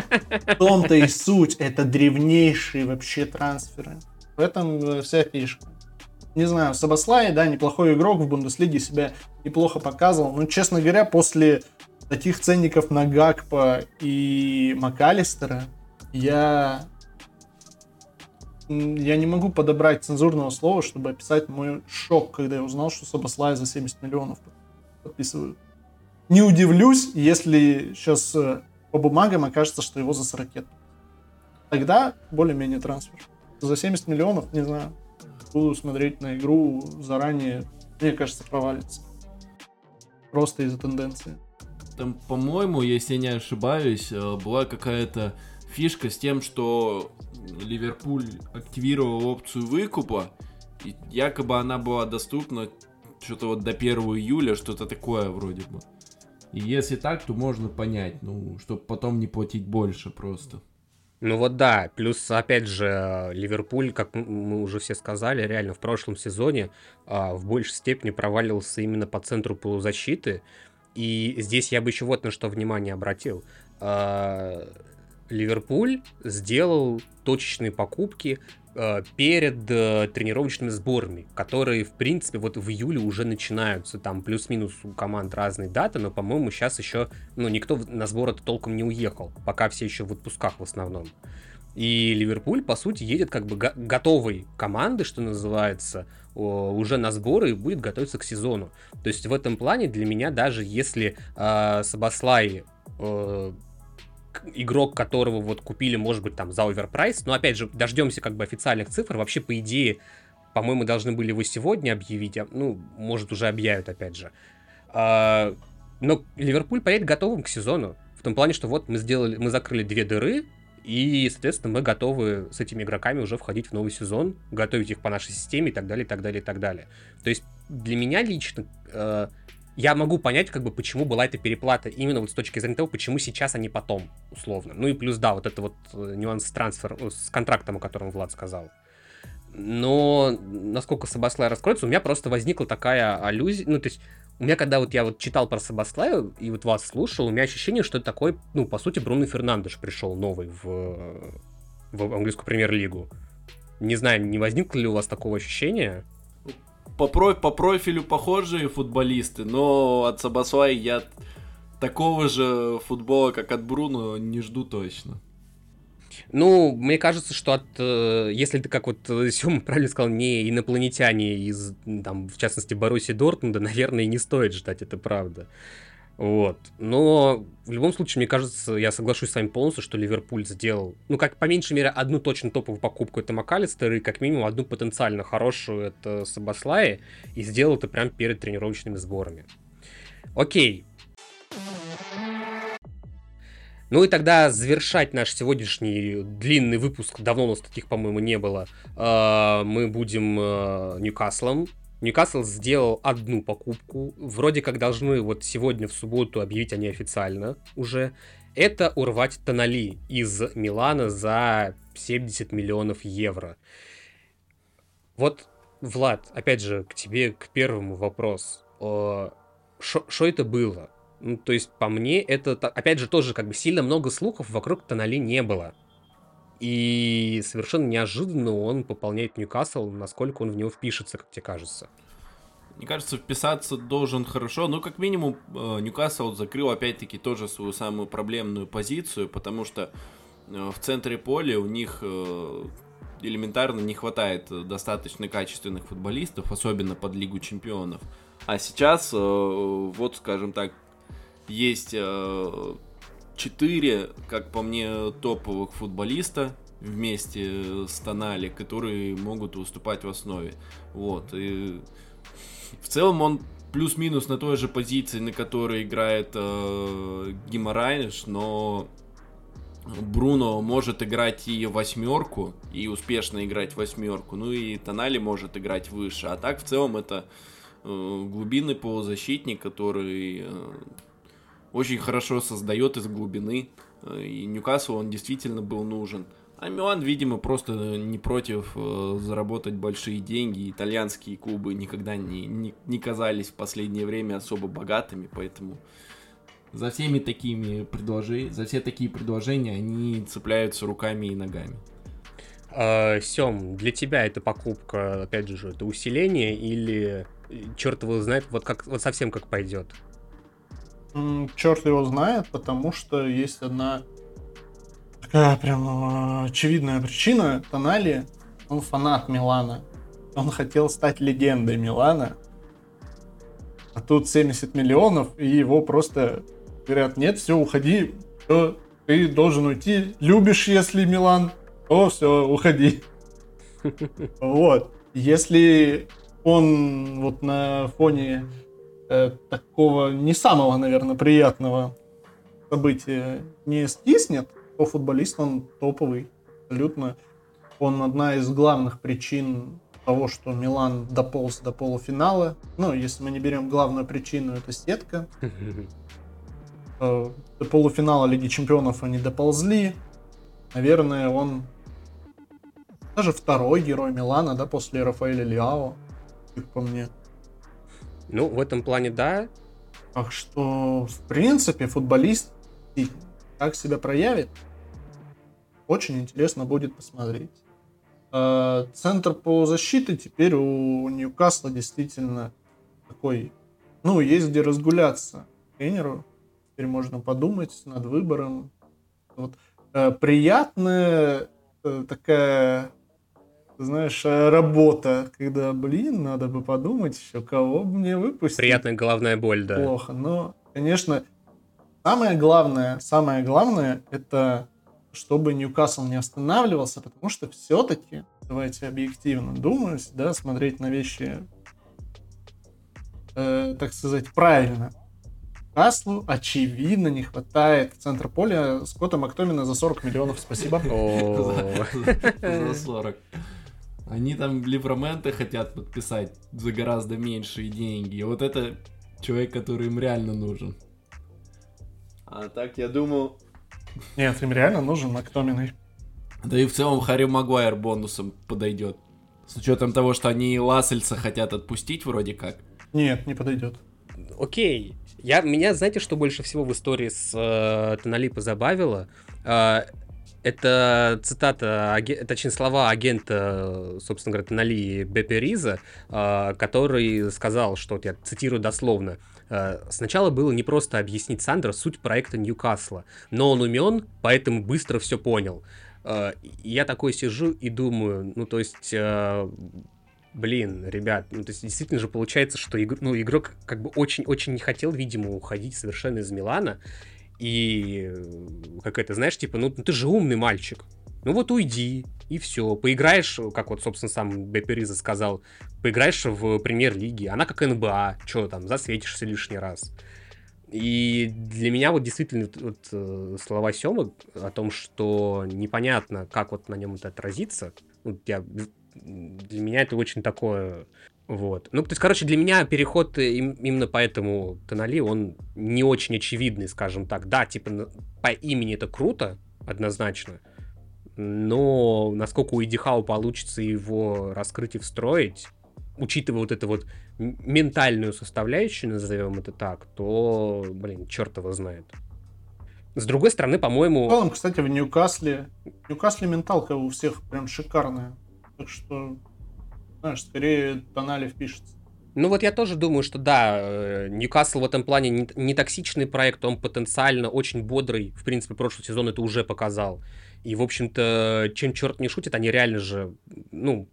в том-то и суть. Это древнейшие вообще трансферы. В этом вся фишка. Не знаю, Сабаслай, да, неплохой игрок в Бундеслиге себя неплохо показывал. Но, честно говоря, после таких ценников на Гакпа и МакАлистера, я... Я не могу подобрать цензурного слова, чтобы описать мой шок, когда я узнал, что Сабаслая за 70 миллионов подписывают. Не удивлюсь, если сейчас э, по бумагам окажется, что его за 40. Тогда более-менее трансфер. За 70 миллионов, не знаю. Буду смотреть на игру заранее. Мне кажется, провалится. Просто из-за тенденции. Там, по-моему, если я не ошибаюсь, э, была какая-то фишка с тем, что Ливерпуль активировал опцию выкупа, и якобы она была доступна что-то вот до 1 июля, что-то такое вроде бы. И если так, то можно понять, ну, чтобы потом не платить больше просто. Ну вот да, плюс, опять же, Ливерпуль, как мы уже все сказали, реально в прошлом сезоне а, в большей степени проваливался именно по центру полузащиты. И здесь я бы еще вот на что внимание обратил. А, Ливерпуль сделал точечные покупки перед э, тренировочными сборами, которые, в принципе, вот в июле уже начинаются. Там плюс-минус у команд разные даты, но, по-моему, сейчас еще, ну, никто на сборы толком не уехал, пока все еще в отпусках в основном. И Ливерпуль, по сути, едет как бы го- готовой команды, что называется, уже на сборы и будет готовиться к сезону. То есть в этом плане для меня даже если э, Сабаслай э, игрок, которого вот купили, может быть, там за оверпрайс, но опять же, дождемся как бы официальных цифр, вообще, по идее, по-моему, должны были его сегодня объявить, а, ну, может, уже объявят, опять же. А, но Ливерпуль поедет готовым к сезону, в том плане, что вот мы сделали, мы закрыли две дыры, и, соответственно, мы готовы с этими игроками уже входить в новый сезон, готовить их по нашей системе и так далее, и так далее, и так далее. То есть для меня лично э, я могу понять, как бы, почему была эта переплата именно вот с точки зрения того, почему сейчас, а не потом, условно. Ну и плюс, да, вот это вот э, нюанс с трансфер, э, с контрактом, о котором Влад сказал. Но насколько Сабаслай раскроется, у меня просто возникла такая аллюзия, ну то есть у меня, когда вот я вот читал про Сабаслая и вот вас слушал, у меня ощущение, что это такой, ну, по сути, Бруно Фернандеш пришел новый в, в английскую премьер-лигу. Не знаю, не возникло ли у вас такого ощущения? По, про- по профилю похожие футболисты, но от Сабаслай я такого же футбола, как от Бруно, не жду точно. Ну, мне кажется, что от, э, если ты, как вот Сёма правильно сказал, не инопланетяне из, там, в частности, Боруссии Дортмунда, наверное, не стоит ждать, это правда. Вот. Но в любом случае, мне кажется, я соглашусь с вами полностью, что Ливерпуль сделал, ну, как по меньшей мере, одну точно топовую покупку это МакАлистер, и как минимум одну потенциально хорошую это Сабаслай, и сделал это прямо перед тренировочными сборами. Окей, ну и тогда завершать наш сегодняшний длинный выпуск, давно у нас таких, по-моему, не было, э, мы будем э, Ньюкаслом. Ньюкасл сделал одну покупку, вроде как должны вот сегодня в субботу объявить они официально уже. Это урвать Тонали из Милана за 70 миллионов евро. Вот, Влад, опять же, к тебе, к первому вопрос. Что это было? Ну, то есть, по мне, это, опять же, тоже как бы сильно много слухов вокруг Тонали не было. И совершенно неожиданно он пополняет Ньюкасл, насколько он в него впишется, как тебе кажется. Мне кажется, вписаться должен хорошо. Ну, как минимум, э, Ньюкасл закрыл опять-таки тоже свою самую проблемную позицию, потому что э, в центре поля у них э, элементарно не хватает достаточно качественных футболистов, особенно под Лигу Чемпионов. А сейчас, вот, скажем так, есть четыре, как по мне, топовых футболиста вместе с Тонали, которые могут выступать в основе. Вот. И в целом он плюс-минус на той же позиции, на которой играет э, Гимарайнш, но Бруно может играть и восьмерку, и успешно играть восьмерку, ну и Тонали может играть выше. А так в целом это э, глубинный полузащитник, который э, очень хорошо создает из глубины. Э, и Ньюкасл он действительно был нужен. А Милан, видимо, просто не против э, заработать большие деньги. Итальянские клубы никогда не, не, не казались в последнее время особо богатыми, поэтому за всеми такими предложениями, за все такие предложения они цепляются руками и ногами. А, Сем, для тебя эта покупка, опять же, это усиление или э, черт его знает, вот как вот совсем как пойдет? Черт его знает, потому что есть одна такая прям ну, очевидная причина. Тонали, он фанат Милана. Он хотел стать легендой Милана. А тут 70 миллионов, и его просто говорят, нет, все, уходи, все, ты должен уйти. Любишь, если Милан, то все, уходи. Вот. Если он вот на фоне э, такого не самого, наверное, приятного события не стиснет, то футболист, он топовый, абсолютно. Он одна из главных причин того, что Милан дополз до полуфинала. Ну, если мы не берем главную причину, это сетка. Э, до полуфинала Лиги Чемпионов они доползли. Наверное, он даже второй герой Милана, да, после Рафаэля Лиао, как по мне. Ну, в этом плане, да. Так что, в принципе, футболист как себя проявит, очень интересно будет посмотреть. А, центр по защите теперь у Ньюкасла действительно такой, ну, есть где разгуляться тренеру. Теперь можно подумать над выбором. Вот, э, приятная э, такая, знаешь, работа, когда, блин, надо бы подумать еще, кого бы мне выпустить. Приятная головная боль, да. Плохо, но, конечно, Самое главное, самое главное, это чтобы Ньюкасл не останавливался, потому что все-таки, давайте объективно думать, да, смотреть на вещи, э, так сказать, правильно. Каслу, очевидно, не хватает в центр поля Скотта Мактомина за 40 миллионов. Спасибо. За 40. Они там Livramento хотят подписать за гораздо меньшие деньги. Вот это человек, который им реально нужен. А так я думал... Нет, им реально нужен Мактоминой. Да и в целом Харри Магуайр бонусом подойдет. С учетом того, что они Лассельса хотят отпустить вроде как. Нет, не подойдет. Окей. Я, меня, знаете, что больше всего в истории с э, Тонали позабавило? Э, это цитата, точнее слова агента, собственно говоря, Тонали Бепериза, э, который сказал, что, я цитирую дословно, Э, сначала было не просто объяснить Сандеру суть проекта Ньюкасла, но он умен, поэтому быстро все понял. Э, я такой сижу и думаю, ну то есть, э, блин, ребят, ну то есть действительно же получается, что игр, ну, игрок как бы очень-очень не хотел, видимо, уходить совершенно из Милана, и как это, знаешь, типа, ну ты же умный мальчик, ну вот уйди, и все. Поиграешь, как вот, собственно, сам Бепериза сказал, поиграешь в премьер-лиге, она как НБА, что там, засветишься лишний раз. И для меня вот действительно вот, э, слова Сёмы о том, что непонятно, как вот на нем это отразится, ну, я, для меня это очень такое... Вот. Ну, то есть, короче, для меня переход им, именно поэтому Тонали, он не очень очевидный, скажем так. Да, типа, по имени это круто, однозначно, но насколько у Эдди Хау получится его раскрыть и встроить, учитывая вот эту вот ментальную составляющую, назовем это так, то, блин, черт его знает. С другой стороны, по-моему... В целом, кстати, в Ньюкасле, в Ньюкасле менталка у всех прям шикарная. Так что, знаешь, скорее Тонали впишется. Ну вот я тоже думаю, что да, э, Ньюкасл в этом плане не, не токсичный проект, он потенциально очень бодрый. В принципе, прошлый сезон это уже показал. И, в общем-то, чем черт не шутит, они реально же, ну,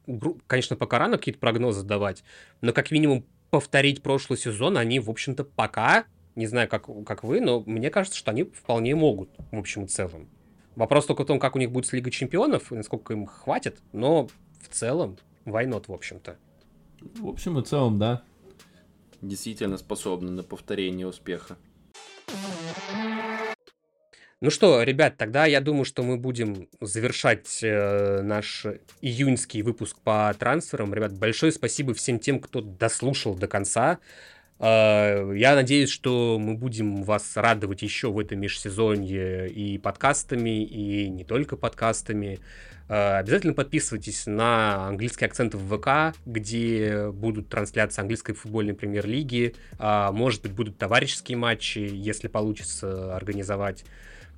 конечно, пока рано какие-то прогнозы давать, но как минимум повторить прошлый сезон они, в общем-то, пока, не знаю, как, как вы, но мне кажется, что они вполне могут, в общем и целом. Вопрос только в том, как у них будет с Лигой Чемпионов, насколько им хватит, но в целом, why not, в общем-то. В общем и целом, да. Действительно способны на повторение успеха. Ну что, ребят, тогда я думаю, что мы будем завершать э, наш июньский выпуск по трансферам. Ребят, большое спасибо всем тем, кто дослушал до конца. Э, я надеюсь, что мы будем вас радовать еще в этом межсезонье и подкастами, и не только подкастами. Э, обязательно подписывайтесь на английский акцент в ВК, где будут трансляции английской футбольной премьер-лиги. Э, может быть, будут товарищеские матчи, если получится организовать.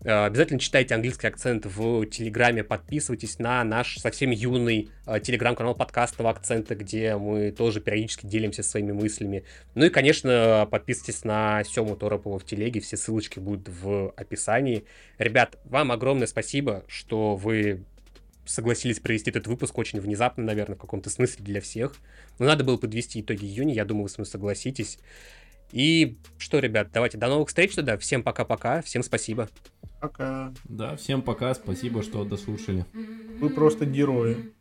Э, обязательно читайте английский акцент в Телеграме, подписывайтесь на наш совсем юный телеграм-канал подкастного акцента, где мы тоже периодически делимся своими мыслями. Ну и, конечно, подписывайтесь на Сему Торопова в телеге, все ссылочки будут в описании. Ребят, вам огромное спасибо, что вы согласились провести этот выпуск очень внезапно, наверное, в каком-то смысле для всех. Но надо было подвести итоги июня, я думаю, вы с вами согласитесь. И что, ребят, давайте до новых встреч тогда. Всем пока-пока, всем спасибо. Пока. Да, всем пока, спасибо, что дослушали. Вы просто герои.